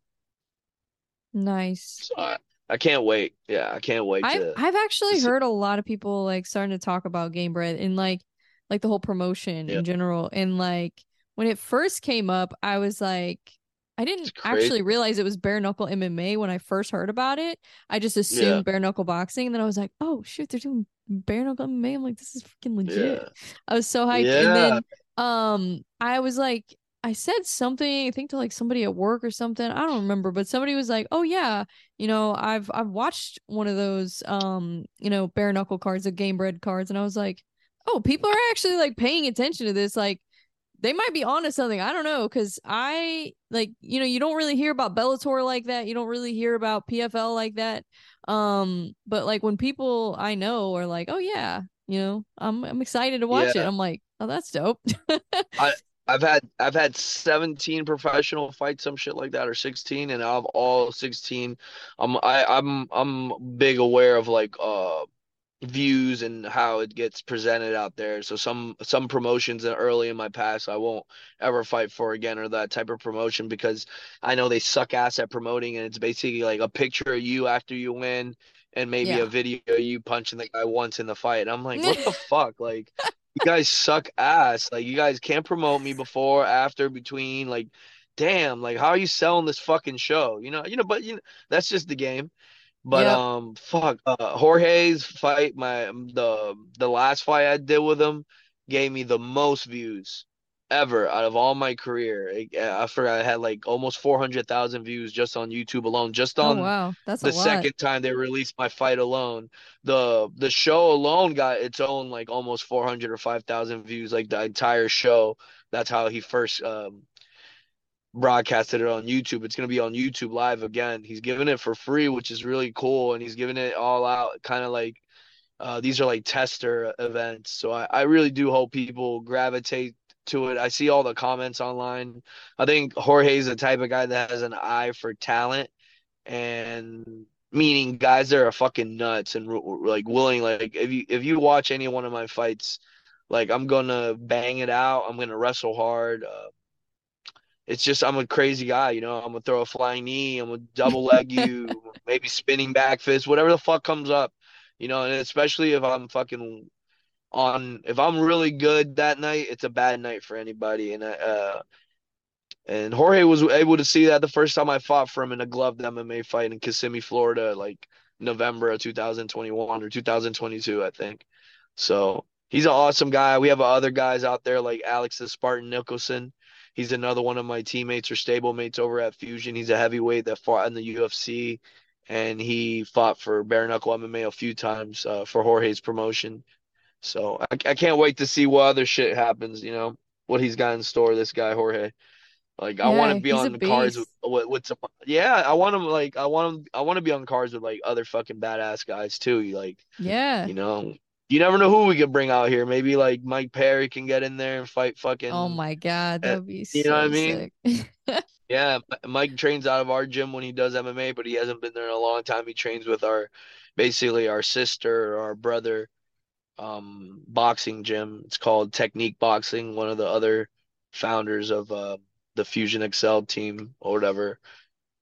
Nice. So I, I can't wait. Yeah, I can't wait I've to I've actually heard a lot of people like starting to talk about Gamebred and like like the whole promotion Yeah, in general. And like when it first came up, I was like I didn't actually realize it was bare knuckle MMA when I first heard about it. I just Yeah, assumed bare knuckle boxing, and then I was like, "Oh shoot, they're doing bare knuckle MMA." I'm like, "This is freaking legit." yeah, I was so hyped, and then um, I was like, I said something, I think to like somebody at work or something. I don't remember, but somebody was like, "Oh yeah, you know, I've I've watched one of those um, you know, bare knuckle cards, the Gamebred cards." And I was like, "Oh, people are actually like paying attention to this. Like they might be onto something. I don't know cuz I like, you know, you don't really hear about Bellator like that. You don't really hear about PFL like that. Um, but like when people I know are like, "Oh yeah, you know, I'm I'm excited to watch Yeah. it." I'm like, "Oh, that's dope." I I've had I've had 17 professional fights, some shit like that, or 16, and out of all 16, I'm I, I'm I'm big aware of like uh views and how it gets presented out there. So some some promotions early in my past I won't ever fight for again or that type of promotion because I know they suck ass at promoting and it's basically like a picture of you after you win and maybe a video of you punching the guy once in the fight. And I'm like, what the fuck? Like you guys suck ass. Like you guys can't promote me before, after, between. Like, damn. Like how are you selling this fucking show? You know, you know. But you know, that's just the game. But Yep. um, fuck. Uh, Jorge's fight, my the the last fight I did with him, gave me the most views ever out of all my career. I, I forgot I had like almost 400,000 views just on YouTube alone, just Oh on wow, that's the second time they released my fight alone. The the show alone got its own like almost 400 or 5,000 views, like the entire show. That's how he first um, broadcasted it on YouTube. It's gonna be on YouTube live again. He's giving it for free, which is really cool, and he's giving it all out, kind of like uh, these are like tester events. So I, I really do hope people gravitate to it. I see all the comments online. I think Jorge's the type of guy that has an eye for talent and meaning guys that are fucking nuts and like willing like if you if you watch any one of my fights like I'm gonna bang it out I'm gonna wrestle hard uh, it's just I'm a crazy guy you know I'm gonna throw a flying knee I'm gonna double leg you maybe spinning back fist whatever the fuck comes up you know and especially if I'm fucking on if I'm really good that night it's a bad night for anybody and uh and Jorge was able to see that the first time I fought for him in a gloved MMA fight in Kissimmee, Florida, like November of 2021 or 2022, I think. So he's an awesome guy. We have other guys out there like Alex the Spartan Nicholson. He's another one of my teammates or stablemates over at Fusion. He's a heavyweight that fought in the UFC, and he fought for bare knuckle MMA a few times uh, for Jorge's promotion. So I, I can't wait to see what other shit happens. You know what he's got in store. This guy Jorge. Like I want to be on the cards with, beast. with with some yeah, I want him like I want him I want to be on cards with like other fucking badass guys too. Like, Yeah. you know, you never know who we could bring out here. Maybe like Mike Perry can get in there and fight fucking. Oh my God, that would be you know what I mean? Yeah, Mike trains out of our gym when he does MMA, but he hasn't been there in a long time. He trains with our basically our sister or our brother um boxing gym. It's called Technique Boxing, one of the other founders of uh the Fusion X-Cel team or whatever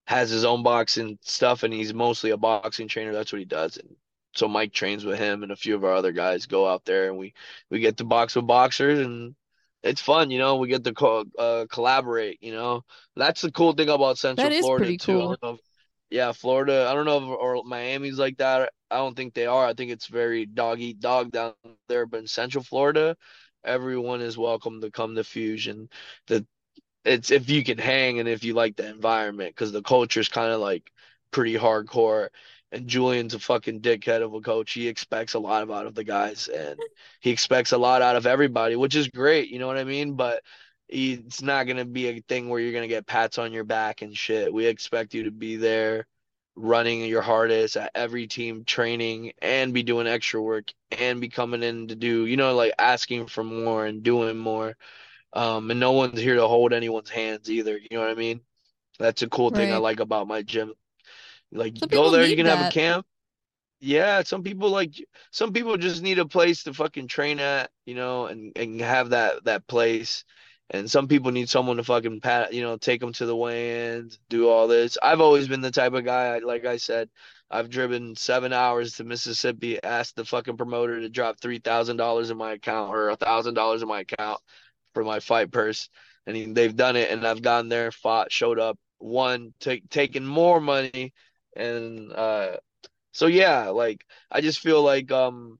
has his own boxing stuff and he's mostly a boxing trainer. That's what he does. And so Mike trains with him and a few of our other guys go out there and we we get to box with boxers and it's fun, you know. We get to co uh, collaborate, you know. That's the cool thing about Central That Florida too. Cool. if, yeah, Florida. I don't know if or Miami's like that. I don't think they are. I think it's very dog eat dog down there. But in Central Florida, everyone is welcome to come to Fusion. The it's if you can hang and if you like the environment because the culture is kind of like pretty hardcore. And Julian's a fucking dickhead of a coach. He expects a lot out of the guys and he expects a lot out of everybody, which is great. You know what I mean? But he, it's not going to be a thing where you're going to get pats on your back and shit. We expect you to be there running your hardest at every team training and be doing extra work and be coming in to do, you know, like asking for more and doing more. Um, and no one's here to hold anyone's hands either. You know what I mean? That's a cool thing I like about my gym. Like, Some go there, you can have a camp. Yeah, some people like some people just need a place to fucking train at, you know, and and have that that place. And some people need someone to fucking pat, you know, take them to the weigh-ins, do all this. I've always been the type of guy, like I said, I've driven seven hours to Mississippi, asked the fucking promoter to drop three thousand dollars in my account or a thousand dollars in my account for my fight purse, and they've done it, and I've gone there, fought, showed up, won, take taken more money, and uh so yeah, like I just feel like um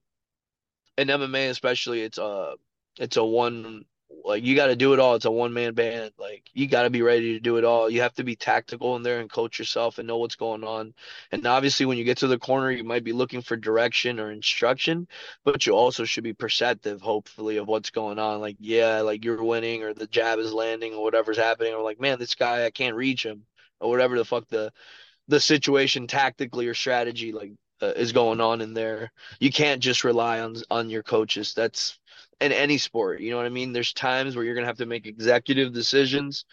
in MMA especially it's a it's a one like you got to do it all. It's a one man band. Like you got to be ready to do it all. You have to be tactical in there and coach yourself and know what's going on. And obviously, when you get to the corner, you might be looking for direction or instruction, but you also should be perceptive, hopefully, of what's going on. Like, yeah, like you're winning or the jab is landing or whatever's happening. Or like, man, this guy, I can't reach him or whatever the fuck the the situation tactically or strategy like uh, is going on in there. You can't just rely on on your coaches. That's in any sport. You know what I mean? There's times where you're gonna have to make executive decisions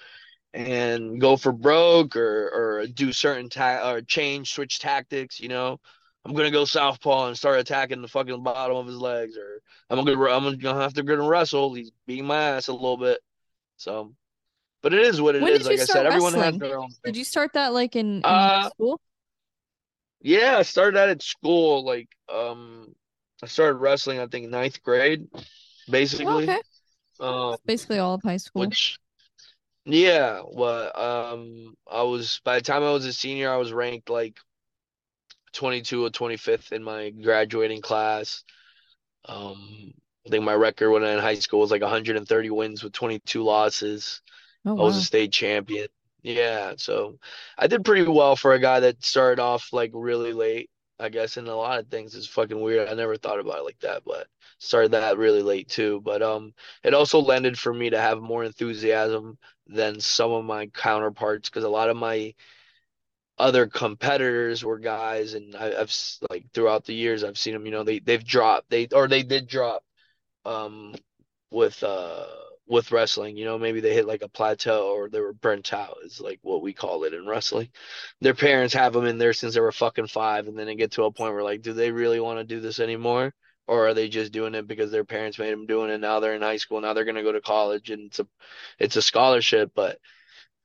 and go for broke or or do certain ta- or change switch tactics. You know, I'm gonna go southpaw and start attacking the fucking bottom of his legs, or I'm gonna I'm gonna have to gonna wrestle. He's beating my ass a little bit. So, but it is what it when is. Like I said, wrestling? everyone has their own. Thing. Did you start that like in, in uh, school? Yeah, I started that at school. Like, um, I started wrestling. I think ninth grade basically. Okay. Um, basically all of high school. Which, yeah, well, um, I was by the time I was a senior, I was ranked like 22 or 25th in my graduating class. Um, I think my record when I in high school was like 130 wins with 22 losses. Oh, I was wow. a state champion. Yeah, so I did pretty well for a guy that started off like really late. I guess in a lot of things is fucking weird. I never thought about it like that, but started that really late too. But um, it also lended for me to have more enthusiasm than some of my counterparts because a lot of my other competitors were guys, and I, I've like throughout the years I've seen them. You know, they they've dropped they or they did drop um with uh with wrestling. You know, maybe they hit like a plateau or they were burnt out, is like what we call it in wrestling. Their parents have them in there since they were fucking five, and then they get to a point where like, do they really want to do this anymore? Or are they just doing it because their parents made them doing it? Now they're in high school. Now they're gonna go to college, and it's a, it's a scholarship. But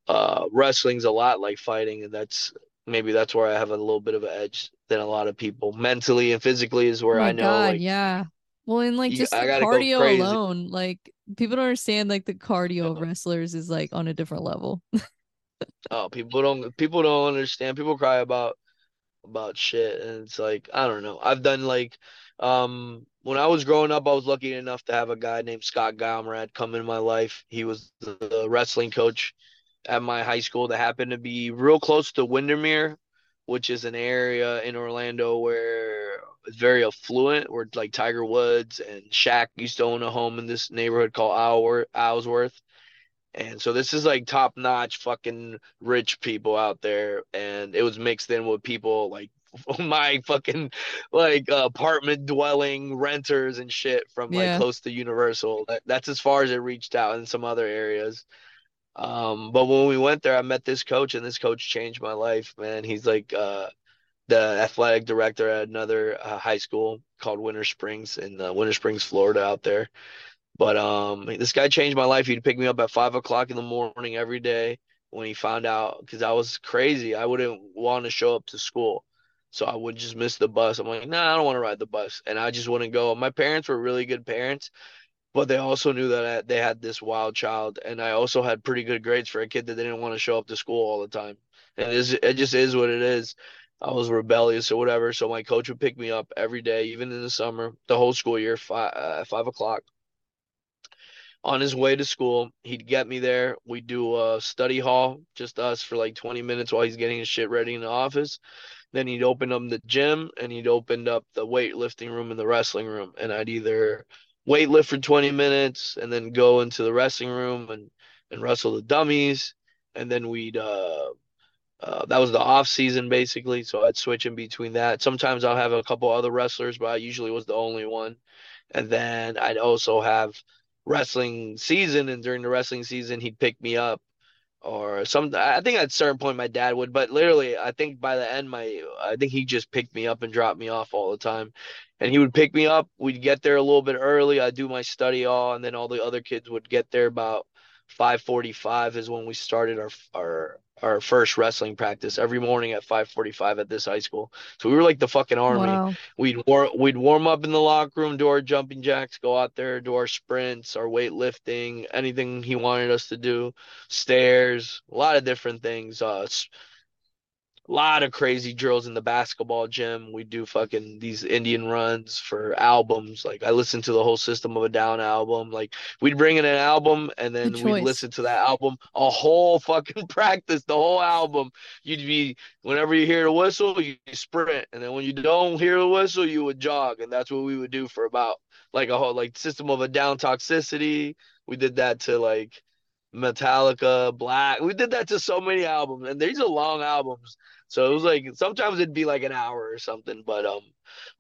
uh, wrestling's a lot like fighting, and that's maybe that's where I have a little bit of an edge than a lot of people. Mentally and physically is Oh where my I know God, like yeah. Well, and like you, just cardio alone, like people don't understand like the cardio of wrestlers is like on a different level. Oh, people don't people don't understand. People cry about about shit and it's like I don't know. I've done like um when I was growing up I was lucky enough to have a guy named Scott Galmrad come in my life. He was the wrestling coach at my high school that happened to be real close to Windermere, which is an area in Orlando where very affluent, where like Tiger Woods and Shaq used to own a home in this neighborhood called Isleworth. Isleworth. And so this is like top notch fucking rich people out there. And it was mixed in with people like my fucking like apartment dwelling renters and shit from like Yeah. close to Universal. That, that's as far as it reached out in some other areas. Um, but when we went there, I met this coach, and this coach changed my life, man. He's like uh, the athletic director at another uh, high school called Winter Springs in uh, Winter Springs, Florida, out there. But um, this guy changed my life. He'd pick me up at five o'clock in the morning every day when he found out because I was crazy. I wouldn't want to show up to school. So I would just miss the bus. I'm like, nah, I don't want to ride the bus. And I just wouldn't go. My parents were really good parents, but they also knew that I, they had this wild child. And I also had pretty good grades for a kid that they didn't want to show up to school all the time. And it, is, it just is what it is. I was rebellious or whatever. So my coach would pick me up every day, even in the summer, the whole school year, five, uh, five o'clock on his way to school. He'd get me there. We'd do a study hall, just us for like 20 minutes while he's getting his shit ready in the office. Then he'd open up the gym and he'd opened up the weightlifting room and the wrestling room. And I'd either weightlift for 20 minutes and then go into the wrestling room and, and wrestle the dummies. And then we'd, uh, uh, that was the off season basically. So I'd switch in between that. Sometimes I'll have a couple other wrestlers, but I usually was the only one. And then I'd also have wrestling season, and during the wrestling season, he'd pick me up. Or some, I think at a certain point my dad would, but literally, I think by the end, my, I think he just picked me up and dropped me off all the time. And he would pick me up. We'd get there a little bit early. I'd do my study all, and then all the other kids would get there about 5:45 is when we started our our our first wrestling practice every morning at 5:45 at this high school. So we were like the fucking army. Wow. We'd war we'd warm up in the locker room, do our jumping jacks, go out there, do our sprints, our weightlifting, anything he wanted us to do, stairs, a lot of different things. Uh, lot of crazy drills in the basketball gym. We do fucking these Indian runs for albums. Like I listened to the whole System of a Down album. Like we'd bring in an album and then we'd listen to that album a whole fucking practice, the whole album. You'd be whenever you hear the whistle, you sprint, and then when you don't hear the whistle, you would jog, and that's what we would do for about like a whole like System of a Down toxicity. We did that to like Metallica, Black. We did that to so many albums, and these are long albums. So it was like sometimes it'd be like an hour or something. But um,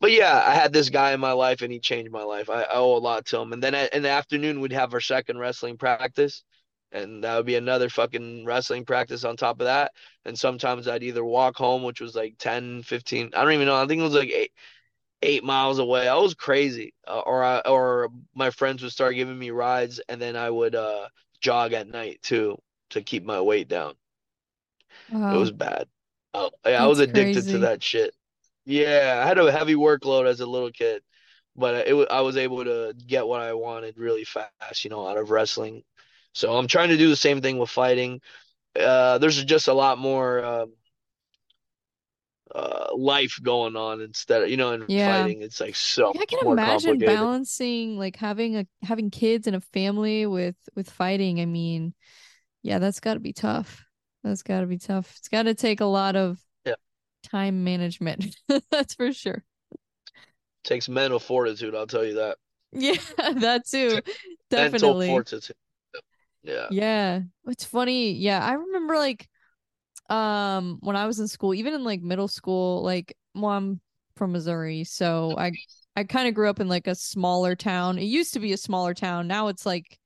but yeah, I had this guy in my life, and he changed my life. I, I owe a lot to him. And then in the afternoon, we'd have our second wrestling practice, and that would be another fucking wrestling practice on top of that. And sometimes I'd either walk home, which was like 10, 15, I don't even know. I think it was like eight eight miles away. I was crazy. Uh, or I, or my friends would start giving me rides, and then I would uh jog at night too to keep my weight down. Wow. It was bad. Oh, yeah, I was addicted crazy. to that shit. Yeah, I had a heavy workload as a little kid, but it I was able to get what I wanted really fast, you know, out of wrestling. So I'm trying to do the same thing with fighting. Uh, there's just a lot more um, uh, life going on instead of you know in yeah. fighting it's like so yeah, i can imagine balancing like having a having kids and a family with with fighting i mean yeah that's got to be tough that's got to be tough. It's got to take a lot of yeah. time management that's for sure. Takes mental fortitude i'll tell you that. Yeah that too. Definitely mental fortitude. Yeah. Yeah. It's funny. Yeah i remember like um when I was in school, even in like middle school, like well, I'm from Missouri, so I I kind of grew up in like a smaller town. It used to be a smaller town. Now it's like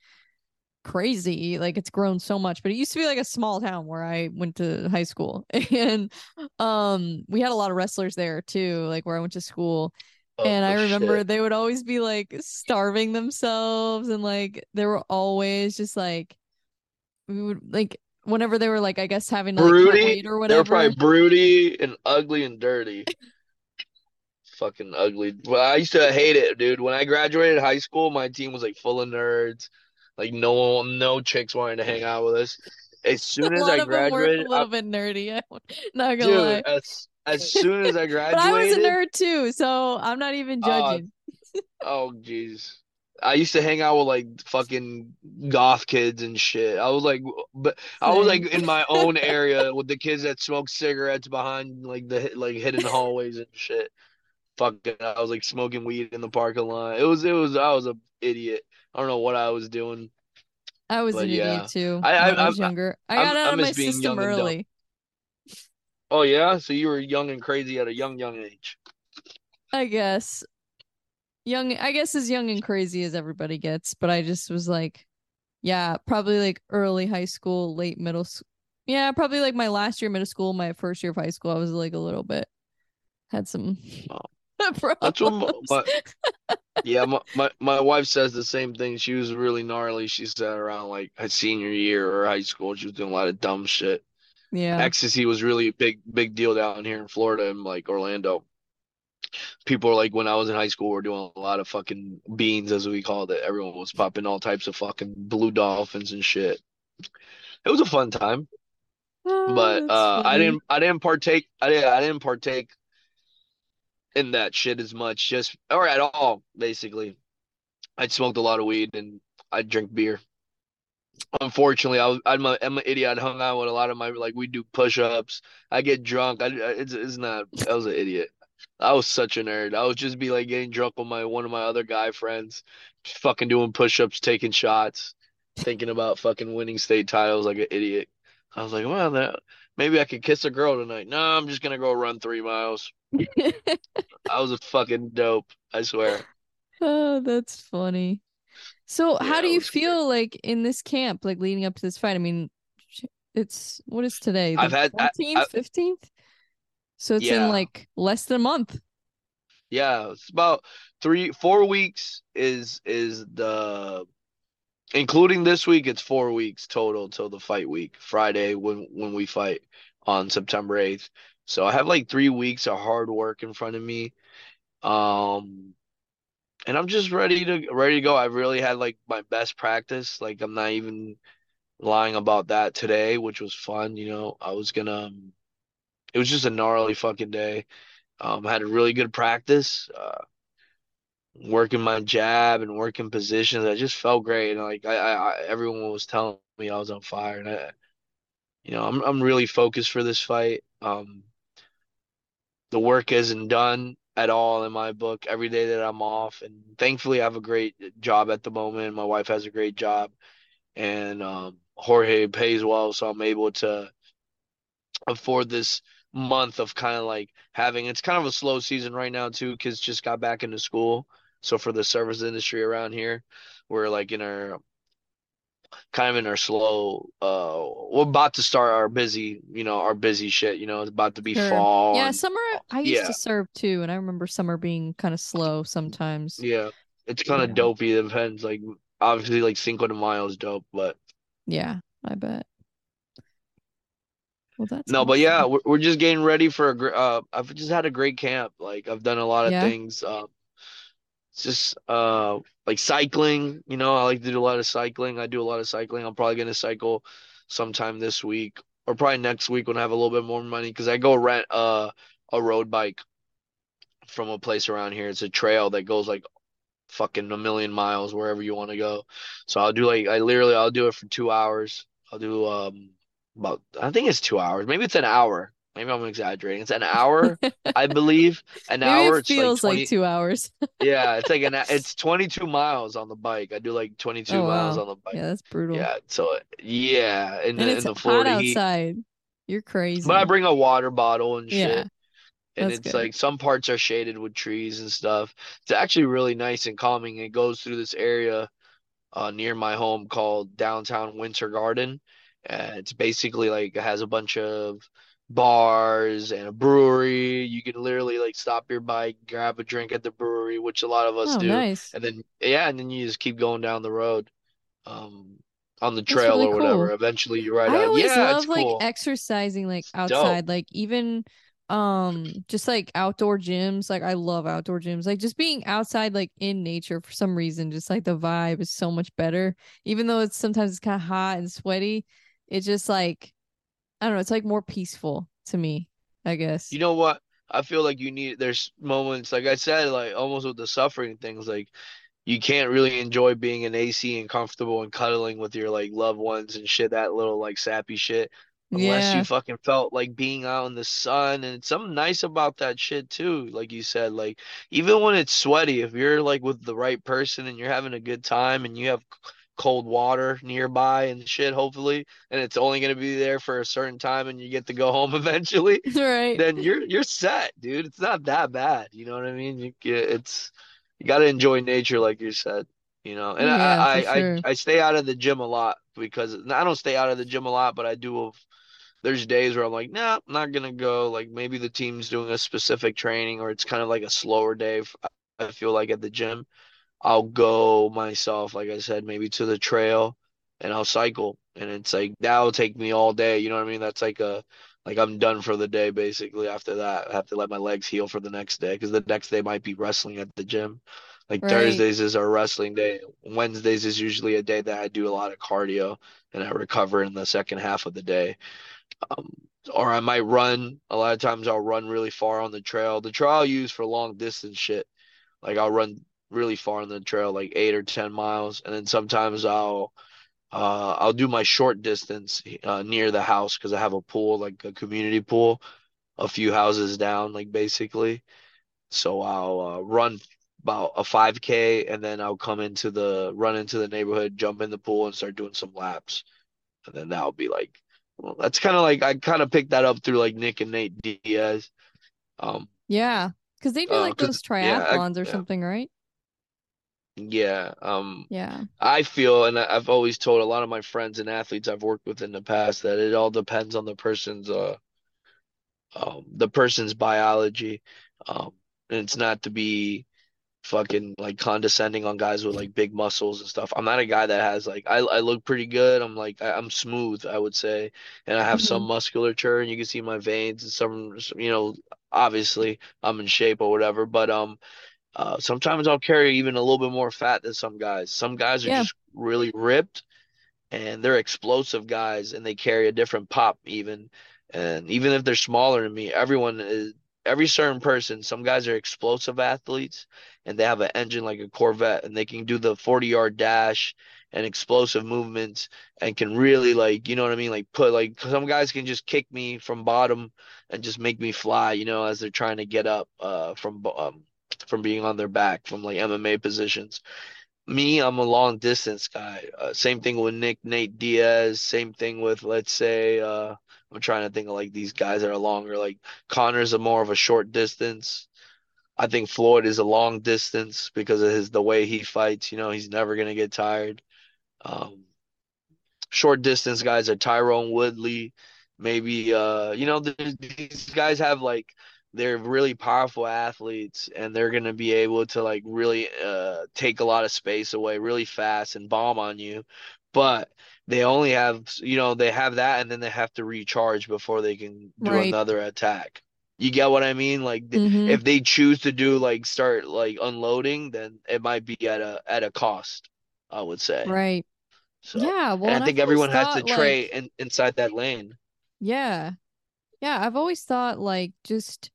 crazy. Like it's grown so much, but it used to be like a small town where I went to high school. And um we had a lot of wrestlers there too, like where I went to school. Oh, and I remember shit. they would always be like starving themselves and like they were always just like we would like whenever they were like, I guess having like broody or whatever. They were probably broody and ugly and dirty. Fucking ugly. Well, I used to hate it, dude. When I graduated high school, my team was like full of nerds. Like no one, no chicks wanting to hang out with us. As soon as I graduated, a little I, bit nerdy. I'm not gonna dude, lie. As, as soon as I graduated, but I was a nerd too, so I'm not even uh, judging. Uh, oh, jeez. I used to hang out with like fucking goth kids and shit. I was like, but I was like in my own area with the kids that smoke cigarettes behind like the like hidden hallways and shit. Fucking, I was like smoking weed in the parking lot. It was, it was, I was a idiot. I don't know what I was doing. I was an yeah. idiot too. I, I, I was I, younger. I got out of my system early. Oh yeah, so you were young and crazy at a young, young age. I guess young i guess as young and crazy as everybody gets but i just was like yeah probably like early high school late middle school yeah probably like my last year of middle school my first year of high school i was like a little bit had some oh. That's what my, yeah, my, my my wife says the same thing. She was really gnarly. She said around like her senior year or high school, she was doing a lot of dumb shit. Yeah, ecstasy was really a big big deal down here in Florida and like Orlando people are like when I was in high school, we are doing a lot of fucking beans as we called it. Everyone was popping all types of fucking blue dolphins and shit. It was a fun time. Oh, but uh, I didn't I didn't partake I didn't I didn't partake in that shit as much just or at all basically. I smoked a lot of weed and I drink beer. Unfortunately, I was I'm, a, I'm an idiot. I hung out with a lot of my like we do push ups. I get drunk. I it's it's not. I was an idiot. I was such a nerd. I would just be like getting drunk with my one of my other guy friends, fucking doing push-ups, taking shots, thinking about fucking winning state titles like an idiot. I was like, well, that, maybe I could kiss a girl tonight. No, I'm just gonna go run three miles. I was a fucking dope. I swear. Oh, that's funny. So, yeah, how do you feel like in this camp, like leading up to this fight? I mean, it's what is today? The I've had 14th, 15th. So it's yeah. in like less than a month. Yeah, it's about three, four weeks is is the including this week. It's four weeks total till the fight week, Friday when when we fight on September eighth. So I have like three weeks of hard work in front of me, um, and I'm just ready to ready to go. I've really had like my best practice. Like I'm not even lying about that today, which was fun. You know, I was gonna. Um, it was just a gnarly fucking day. Um, I had a really good practice, uh, working my jab and working positions. I just felt great, and like I, I, everyone was telling me I was on fire, and I, you know, I'm I'm really focused for this fight. Um, the work isn't done at all in my book every day that I'm off. And thankfully, I have a great job at the moment. My wife has a great job, and um, Jorge pays well, so I'm able to afford this month of kind of like having. It's kind of a slow season right now too. Kids just got back into school, so for the service industry around here, we're like in our kind of in our slow uh we're about to start our busy you know our busy shit you know it's about to be Sure. fall Yeah, and summer I used yeah to serve too, and I remember summer being kind of slow sometimes. yeah it's kind of Yeah. dopey it depends like obviously like Cinco de Mayo is dope but Yeah, I bet. Well, that's no but yeah we're, we're just getting ready for a gr- uh I've just had a great camp like I've done a lot of Yeah. things um it's just uh like cycling you know I like to do a lot of cycling I do a lot of cycling I'm probably gonna cycle sometime this week or probably next week when I have a little bit more money because I go rent uh a road bike from a place around here. It's a trail that goes like fucking a million miles wherever you want to go. So I'll do like I literally I'll do it for two hours. I'll do um about I think it's two hours. Maybe it's an hour. Maybe I'm exaggerating. It's an hour, I believe. An Maybe hour. it It's like feels like two hours. Yeah, it's like an it's 22 miles on the bike. I do like 22 Oh miles wow. on the bike. Yeah, that's brutal. Yeah. So yeah, in And the it's in the hot Florida heat. outside. You're crazy. But I bring a water bottle and shit. Yeah, and it's good. like some parts are shaded with trees and stuff. It's actually really nice and calming. It goes through this area uh, near my home called downtown Winter Garden. Uh, it's basically like it has a bunch of bars and a brewery. You can literally like stop your bike, grab a drink at the brewery, which a lot of us Oh, do, nice. and then yeah, and then you just keep going down the road, um, on the trail really or whatever. cool. Eventually, you ride I out. always Yeah, love like cool. exercising like outside, like even um just like outdoor gyms. Like I love outdoor gyms. Like just being outside like in nature for some reason, just like the vibe is so much better. Even though it's sometimes it's kind of hot and sweaty, it's just like I don't know, it's like more peaceful to me, I guess. You know what? I feel like you need, there's moments, like I said, like almost with the suffering things, like you can't really enjoy being in AC and comfortable and cuddling with your like loved ones and shit, that little like sappy shit, unless you fucking felt like being out in the sun. And something nice about that shit too. Like you said, like even when it's sweaty, if you're like with the right person and you're having a good time and you have cold water nearby and shit, hopefully, and it's only gonna be there for a certain time and you get to go home eventually Right. then you're you're set, dude. It's not that bad. You know what I mean? You get it's you got to enjoy nature, like you said. You know, and I, yeah, I I sure. I stay out of the gym a lot because I don't stay out of the gym a lot, but I do. There's days where I'm like, nah, I'm not gonna go. Like maybe the team's doing a specific training, or it's kind of like a slower day. I feel like at the gym. I'll go myself, like I said, maybe to the trail and I'll cycle. And it's like that'll take me all day. You know what I mean? That's like a like I'm done for the day basically after that. I have to let my legs heal for the next day because the next day might be wrestling at the gym. Like Right. Thursdays is our wrestling day. Wednesdays is usually a day that I do a lot of cardio and I recover in the second half of the day. Um, or I might run. A lot of times I'll run really far on the trail. The trail I'll use for long distance shit. Like I'll run really far on the trail, like eight or ten miles, and then sometimes I'll uh I'll do my short distance uh, near the house because I have a pool, like a community pool, a few houses down, like basically. So I'll uh, run about a 5K and then I'll come into the run into the neighborhood, jump in the pool and start doing some laps. And then that'll be like, well, that's kind of like I kind of picked that up through like Nick and Nate Diaz. Um, Yeah. Because they do uh, like 'cause those yeah, I, triathlons or yeah, something, right? Yeah. Um, Yeah. I feel, and I've always told a lot of my friends and athletes I've worked with in the past that it all depends on the person's uh um the person's biology. Um, and it's not to be fucking like condescending on guys with like big muscles and stuff. I'm not a guy that has like I I look pretty good. I'm like I, I'm smooth, I would say, and I have some hmm musculature, and you can see my veins and some, some you know, obviously I'm in shape or whatever, but um. Uh, sometimes I'll carry even a little bit more fat than some guys. Some guys are Yeah. just really ripped and they're explosive guys and they carry a different pop even. And even if they're smaller than me, everyone is every certain person, some guys are explosive athletes and they have an engine like a Corvette and they can do the 40 yard dash and explosive movements and can really like, you know what I mean? Like put like some guys can just kick me from bottom and just make me fly, you know, as they're trying to get up uh from um from being on their back from like MMA positions. Me, I'm a long distance guy. Uh, same thing with Nick Nate Diaz. Same thing with let's say uh, I'm trying to think of like these guys that are longer. Like Conor's a more of a short distance. I think Floyd is a long distance because of his the way he fights. You know, he's never gonna get tired. Um, short distance guys are Tyron Woodley. Maybe uh, you know, these guys have like they're really powerful athletes and they're going to be able to like really uh, take a lot of space away really fast and bomb on you. But they only have you know they have that and then they have to recharge before they can do right. another attack. You get what i mean? Like mm-hmm. if they choose to do like start like unloading then it might be at a at a cost i would say. Right. So, yeah well i think everyone has to trade like... in, inside that lane. Yeah. Yeah i've always thought like just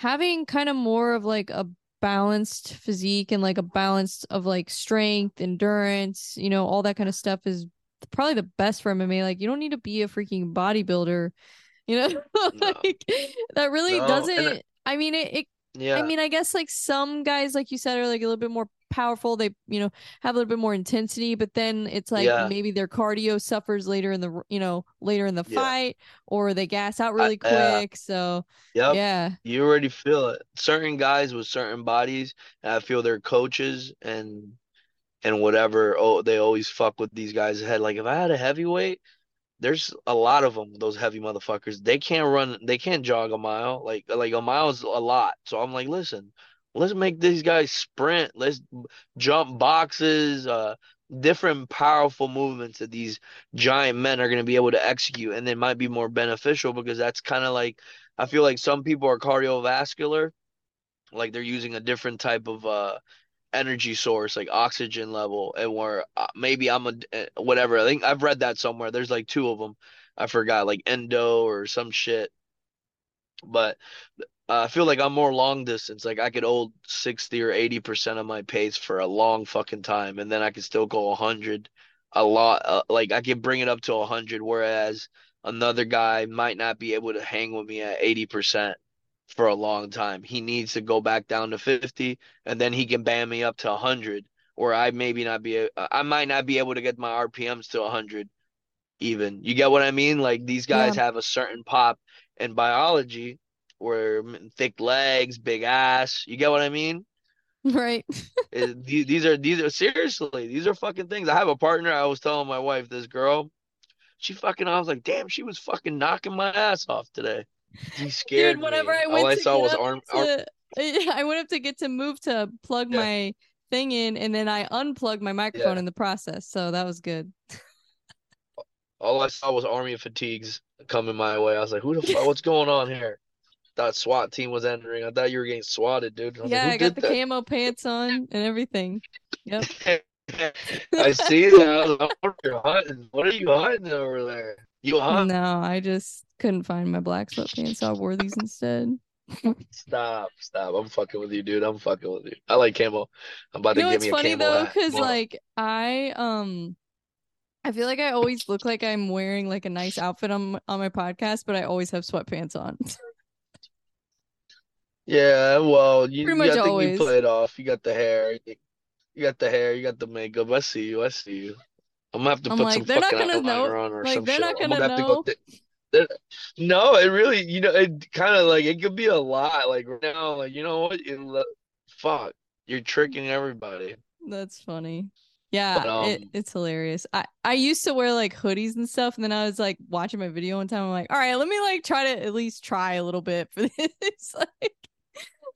having kind of more of like a balanced physique and like a balance of like strength, endurance, you know, all that kind of stuff is probably the best for MMA. Like you don't need to be a freaking bodybuilder, you know, like no. that really no. doesn't. I mean, it, it yeah. I mean, I guess like some guys, like you said, are like a little bit more powerful. They, you know, have a little bit more intensity, but then it's like yeah. maybe their cardio suffers later in the, you know, later in the yeah. fight, or they gas out really quick. Uh, so, yep. yeah, you already feel it. Certain guys with certain bodies, I feel their coaches and and whatever. Oh, they always fuck with these guys' head. Like if I had a heavyweight there's a lot of them those heavy motherfuckers. They can't run they can't jog a mile. Like like a mile is a lot. So i'm like listen let's make these guys sprint. Let's jump boxes uh different powerful movements that these giant men are going to be able to execute and they might be more beneficial because that's kind of like i feel like some people are cardiovascular. Like they're using a different type of uh energy source, like oxygen level, and where uh, maybe I'm a uh, whatever. I think I've read that somewhere. There's like two of them. I forgot, like endo or some shit. But uh, I feel like I'm more long distance. Like I could hold 60 or 80 percent of my pace for a long fucking time, and then I could still go 100 a lot. Uh, like I can bring it up to 100, whereas another guy might not be able to hang with me at 80 percent for a long time. He needs to go back down to 50 and then he can ban me up to 100 or I maybe not be I might not be able to get my RPMs to 100 even. You get what I mean? Like these guys yeah. have a certain pop in biology where thick legs, big ass. You get what I mean? Right. these are these are seriously these are fucking things. I have a partner. I was telling my wife this girl, she fucking. I was like, damn, she was fucking knocking my ass off today. He scared Dude, whenever me. I went All I saw was arm, to, arm. I went up to get to move to plug yeah. my thing in, and then I unplugged my microphone yeah. in the process. So that was good. All I saw was army of fatigues coming my way. I was like, "Who the fuck? What's going on here?" Thought SWAT team was entering. I thought you were getting swatted, dude. I yeah, like, I got the that? camo pants on and everything. Yep. I see that. What are you hunting? What are you hunting over there? You hunt? No, I just couldn't find my black sweatpants, so I wore these instead. stop, stop! I'm fucking with you, dude. I'm fucking with you. I like camo. I'm about you to give me a camel funny though, because like I um, I feel like I always look like I'm wearing like a nice outfit on on my podcast, but I always have sweatpants on. yeah, well, you, Pretty much I think always. you play it off. You got the hair. You got the hair. You got the makeup. I see you. I see you. I'm gonna have to I'm put like, some they're fucking not gonna know. on or like, some they're shit. Not gonna, I'm gonna know. have to go. Th- no, it really, you know, it kind of like it could be a lot. Like right now, like you know what? It, fuck, you're tricking everybody. That's funny. Yeah, but, um, it, it's hilarious. I I used to wear like hoodies and stuff, and then I was like watching my video one time. I'm like, all right, let me like try to at least try a little bit for this. like,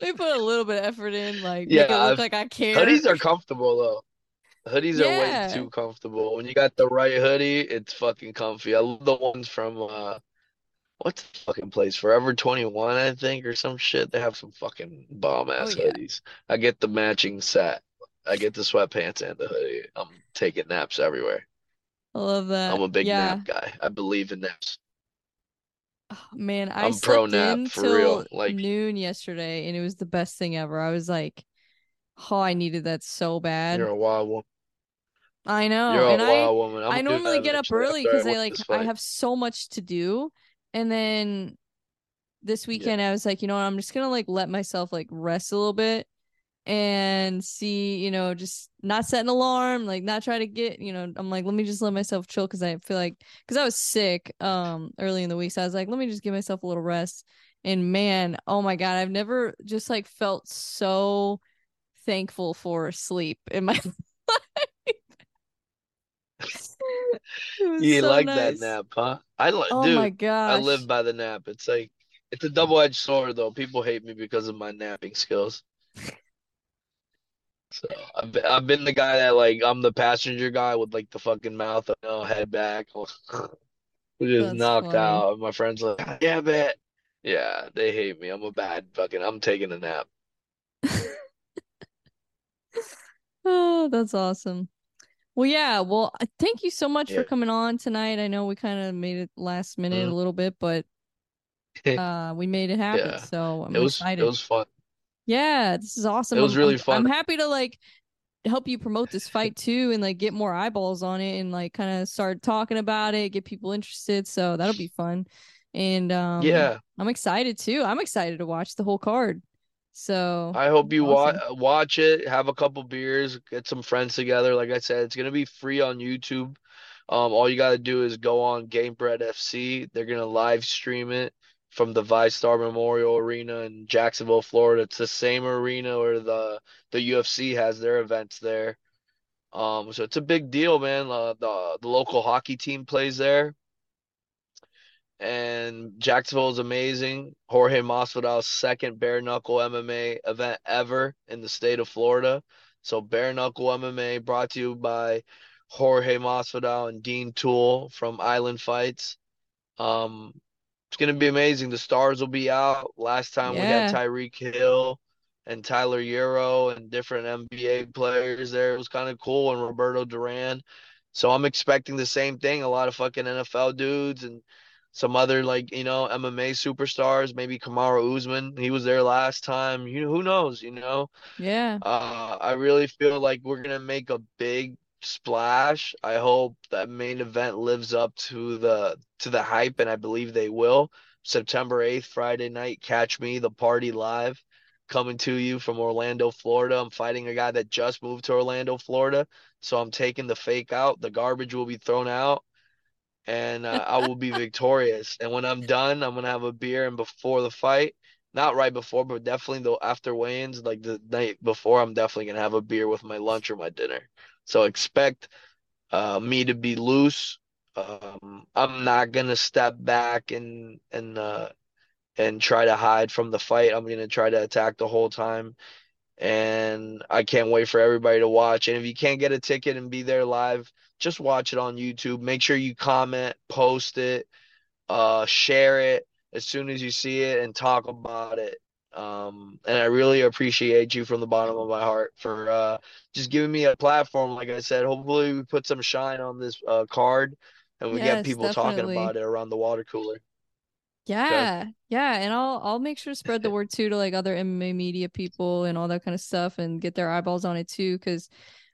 me put a little bit of effort in. Like, yeah, make it look like I care. Hoodies are comfortable though. Hoodies yeah. are way too comfortable. When you got the right hoodie, it's fucking comfy. I love the ones from uh what's the fucking place? Forever 21, I think, or some shit. They have some fucking bomb ass oh, yeah. hoodies. I get the matching set. I get the sweatpants and the hoodie. I'm taking naps everywhere. I love that. I'm a big yeah. nap guy. I believe in naps. Oh, man, I I'm pro slept nap in for till real. Like noon yesterday and it was the best thing ever. I was like, oh, I needed that so bad. you're a wild woman. I know. You're a And I wild woman. I normally get up early because I like I have so much to do. And then this Yeah. weekend I was like, you know what, I'm just gonna like let myself like rest a little bit and see, you know, just not set an alarm, like not try to get, you know, I'm like, let me just let myself chill because I feel like because I was sick um early in the week. So I was like, let me just give myself a little rest. And man, oh my God, I've never just like felt so thankful for sleep in my life. You so like that nap, huh? I like, Oh my dude. I live by the nap. It's like it's a double-edged sword, though. People hate me because of my napping skills. So I've been, I've been the guy that like I'm the passenger guy with like the fucking mouth, you know, head back, just That's knocked funny. out. And my friends like, yeah, bet. Yeah, they hate me. I'm a bad fucking. I'm taking a nap. Oh, that's awesome. Well, yeah. Well, thank you so much for coming on tonight. I know we kind of made it last minute a Mhm. little bit, but uh we made it happen. Yeah. So It I'm was it was fun. Yeah, this is awesome. It awesome. was I'm really fun. I'm happy to like help you promote this fight too and like get more eyeballs on it and like kind of start talking about it, get people interested. So that'll be fun. And um Yeah. I'm excited too. I'm excited to watch the whole card. So I hope you wa watch it, have a couple beers, get some friends together. Like I said, it's gonna be free on YouTube. Um, all you gotta do is go on Gamebred FC. They're gonna live stream it from the VyStar Memorial Arena in Jacksonville, Florida. It's the same arena where the the UFC has their events there. Um, so it's a big deal, man. Uh, the the local hockey team plays there. and Jacksonville is amazing. Jorge Masvidal's second bare knuckle MMA event ever in the state of Florida. So bare knuckle MMA brought to you by Jorge Masvidal and Dean Toole from Island Fights. Um, it's gonna be amazing. The stars will be out. Last time we had Yeah. Tyreek Hill and Tyler Herro and different NBA players there. It was kind of cool and Roberto Duran. So I'm expecting the same thing. A lot of fucking NFL dudes and some other like, you know, MMA superstars, maybe Kamaru Usman. He was there last time. You who knows, you know? Yeah. Uh, I really feel like we're gonna make a big splash. I hope that main event lives up to the to the hype, and I believe they will. September 8th, Friday night, catch me, the party live, coming to you from Orlando, Florida. I'm fighting a guy that just moved to Orlando, Florida, so I'm taking the fake out. The garbage will be thrown out, and uh, I will be victorious. And when I'm done, I'm gonna have a beer, and before the fight. Not right before, but definitely though after weigh-ins, like the night before, I'm definitely gonna have a beer with my lunch or my dinner. So expect uh, me to be loose. Um, I'm not gonna step back and and uh, and try to hide from the fight. I'm gonna try to attack the whole time, and I can't wait for everybody to watch. And if you can't get a ticket and be there live, just watch it on YouTube. Make sure you comment, post it, uh, share it as soon as you see it, and talk about it. Um, and I really appreciate you from the bottom of my heart for uh, just giving me a platform. Like I said, hopefully we put some shine on this uh, card and we get Yes, people talking about it around the water cooler. Yeah. Yeah, and I'll I'll make sure to spread the word too to like other MMA media people and all that kind of stuff and get their eyeballs on it too cuz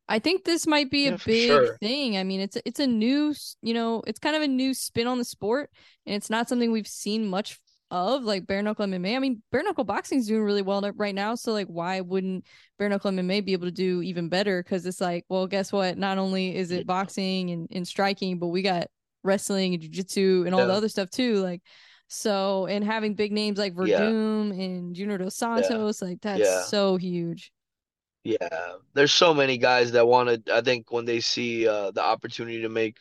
I think this might be a Yeah, big sure. thing. I mean, it's it's a new, you know, it's kind of a new spin on the sport, and it's not something we've seen much of, like bare knuckle MMA. I mean, bare knuckle boxing is doing really well right now, so like, why wouldn't bare knuckle MMA be able to do even better? Because it's like, well, guess what? Not only is it boxing and, and striking, but we got wrestling and jiu-jitsu and all the other stuff too. Like, so and having big names like Yeah. Werdum and Junior Dos Yeah. Santos, like that's Yeah. so huge. Yeah. There's so many guys that want to, I think when they see uh, the opportunity to make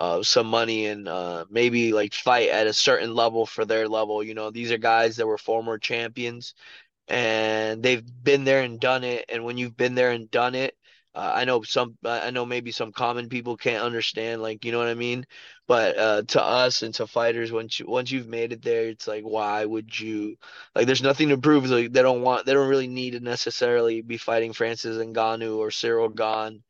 uh, some money and uh, maybe like fight at a certain level for their level, you know, these are guys that were former champions and they've been there and done it. And when you've been there and done it, uh, I know some, I know maybe some common people can't understand, like, you know what I mean? But uh, to us and to fighters, once you once you've made it there, it's like, why would you? Like, there's nothing to prove. Like, they don't want, they don't really need to necessarily be fighting Francis Ngannou or Cyril Gane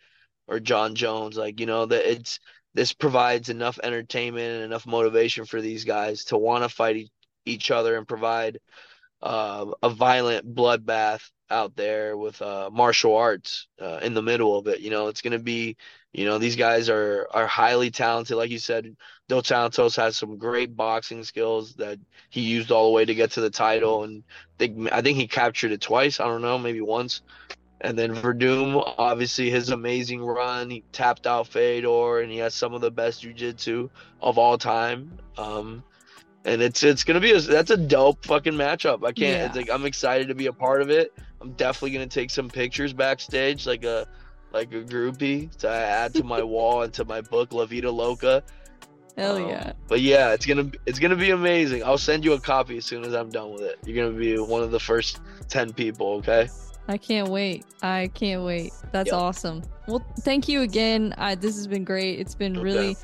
or Jon Jones. Like, you know, that it's this provides enough entertainment and enough motivation for these guys to want to fight e- each other and provide uh, a violent bloodbath out there with uh, martial arts uh, in the middle of it. You know, it's going to be, you know, these guys are are highly talented. Like you said, Dos Santos has some great boxing skills that he used all the way to get to the title, and they, I think he captured it twice. I don't know, maybe once. And then Werdum, obviously his amazing run. He tapped out Fedor, and he has some of the best jiu-jitsu of all time. Um, and it's it's gonna be a that's a dope fucking matchup. I can't. Yeah. It's like I'm excited to be a part of it. I'm definitely gonna take some pictures backstage, like a like a groupie to add to my wall and to my book La Vida Loca. Hell Um, yeah. But yeah, it's gonna it's gonna be amazing. I'll send you a copy as soon as I'm done with it. You're gonna be one of the first ten people. Okay. I can't wait. I can't wait. That's Yep. awesome. Well, thank you again. I, this has been great. It's been Okay. really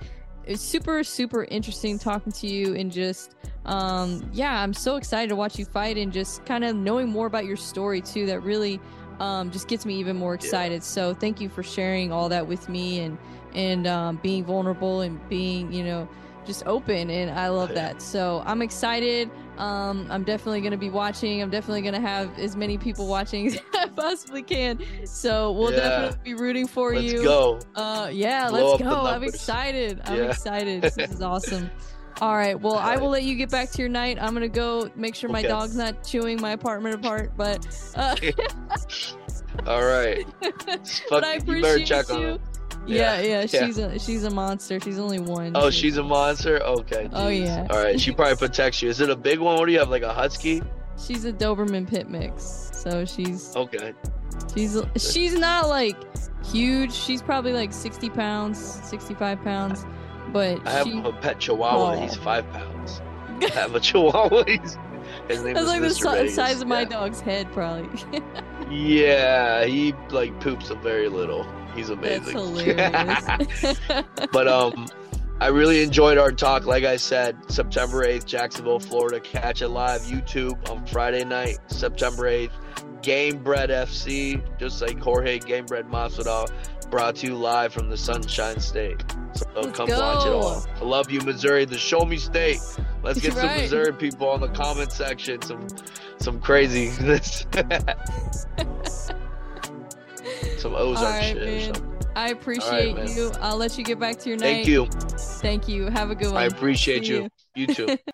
it's super super interesting talking to you and just um yeah, I'm so excited to watch you fight and just kind of knowing more about your story too. That really um just gets me even more excited. So, thank you for sharing all that with me and and um being vulnerable and being, you know, just open and I love Yeah. that. So, I'm excited. Um, I'm definitely going to be watching. I'm definitely going to have as many people watching as I possibly can. So we'll Yeah. definitely be rooting for you. Let's you. go. Uh, yeah, Blow let's go. I'm excited. I'm Yeah. excited. This is awesome. All right. Well, I will let you get back to your night. I'm gonna go make sure my Okay. dog's not chewing my apartment apart. But, uh, All right. but I Fuck, you better appreciate check on you. Yeah, yeah, Yeah. She's a she's a monster. She's only one. Oh, so- she's a monster. Okay. Oh, yeah. All right. She probably protects you. Is it a big one? What do you have? Like a husky? she's a Doberman pit mix. So she's Okay. She's she's not like huge. She's probably like 60 pounds, 65 pounds. But I have she, a pet Chihuahua. Oh. He's five pounds. I have a Chihuahua. He's, his name that's is like the Mr. Vegas. size of my yeah. dog's head, probably. Yeah, he like poops a very little. He's amazing. but um, I really enjoyed our talk. Like I said, September eighth, Jacksonville, Florida. Catch it live YouTube on Friday night, September eighth. Gamebred FC, just like Jorge Gamebred Masvidal, brought to you live from the Sunshine State. So Let's come watch it all. I love you, Missouri, the Show Me State. Let's get some. Missouri people on the comment section. Some some crazy. some Ozark All right, shit or man. something. I appreciate man. you. I'll let you get back to your night. Thank you. Thank you. Have a good one. I appreciate See you. You too.